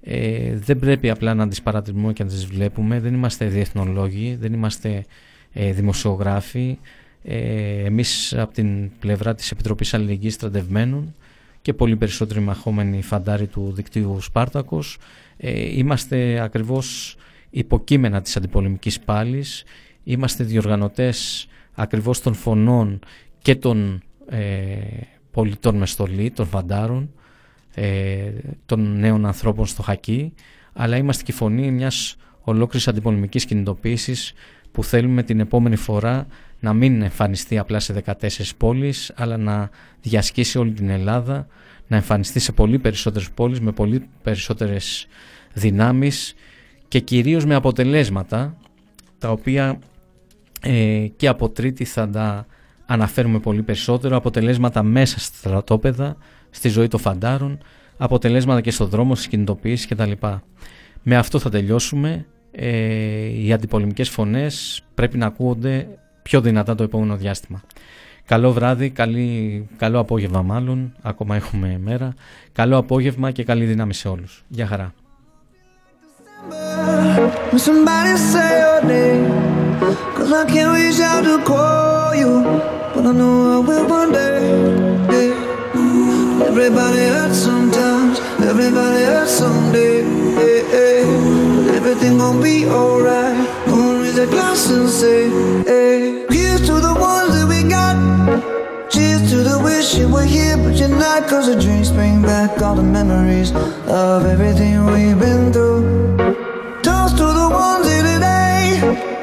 Ε, δεν πρέπει απλά να τις παρατηρούμε και να τις βλέπουμε. Δεν είμαστε διεθνολόγοι, δεν είμαστε ε, δημοσιογράφοι. Ε, εμείς από την πλευρά της Επιτροπής Αλληλεγγύης Στρατευμένων και πολύ περισσότεροι μαχόμενοι φαντάροι του δικτύου Σπάρτακος ε, είμαστε ακριβώς υποκείμενα της αντιπολεμικής πάλης είμαστε διοργανωτές ακριβώς των φωνών και των ε, πολιτών με στολή, των βαντάρων, ε, των νέων ανθρώπων στο χακί, αλλά είμαστε και η φωνή μιας ολόκληρης αντιπολεμικής κινητοποίησης που θέλουμε την επόμενη φορά να μην εμφανιστεί απλά σε 14 πόλεις, αλλά να διασκήσει όλη την Ελλάδα, να εμφανιστεί σε πολύ περισσότερες πόλεις, με πολύ περισσότερες δυνάμεις και κυρίως με αποτελέσματα τα οποία ε, και από τρίτη θα τα αναφέρουμε πολύ περισσότερο αποτελέσματα μέσα στα στρατόπεδα, στη ζωή των φαντάρων, αποτελέσματα και στο δρόμο, στις κινητοποιήσεις κτλ. Με αυτό θα τελειώσουμε. Ε, οι αντιπολεμικές φωνές πρέπει να ακούγονται πιο δυνατά το επόμενο διάστημα. Καλό βράδυ, καλή, καλό απόγευμα μάλλον, ακόμα έχουμε μέρα. Καλό απόγευμα και καλή δύναμη σε όλους. Γεια χαρά. I can't reach out to call you But I know I will one day yeah. Everybody hurts sometimes Everybody hurts someday yeah, yeah. But everything gon' be alright Gonna raise a glass and say hey. Here's to the ones that we got Cheers to the wish you were here but you're not Cause the drinks bring back all the memories Of everything we've been through Toast to the ones here today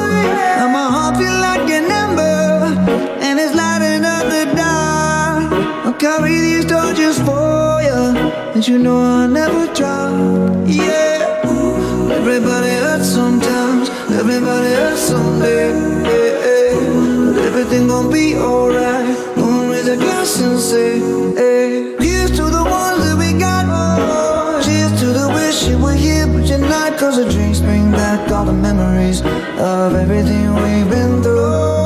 And you know I'll never drop, yeah Everybody hurts sometimes. Everybody hurts someday, yeah, yeah. But everything gon' be alright. Gonna raise a glass and say, hey Here's to the ones that we got. Cheers to the wish you were here but you're not. Cause the drinks bring back all the memories of everything we've been through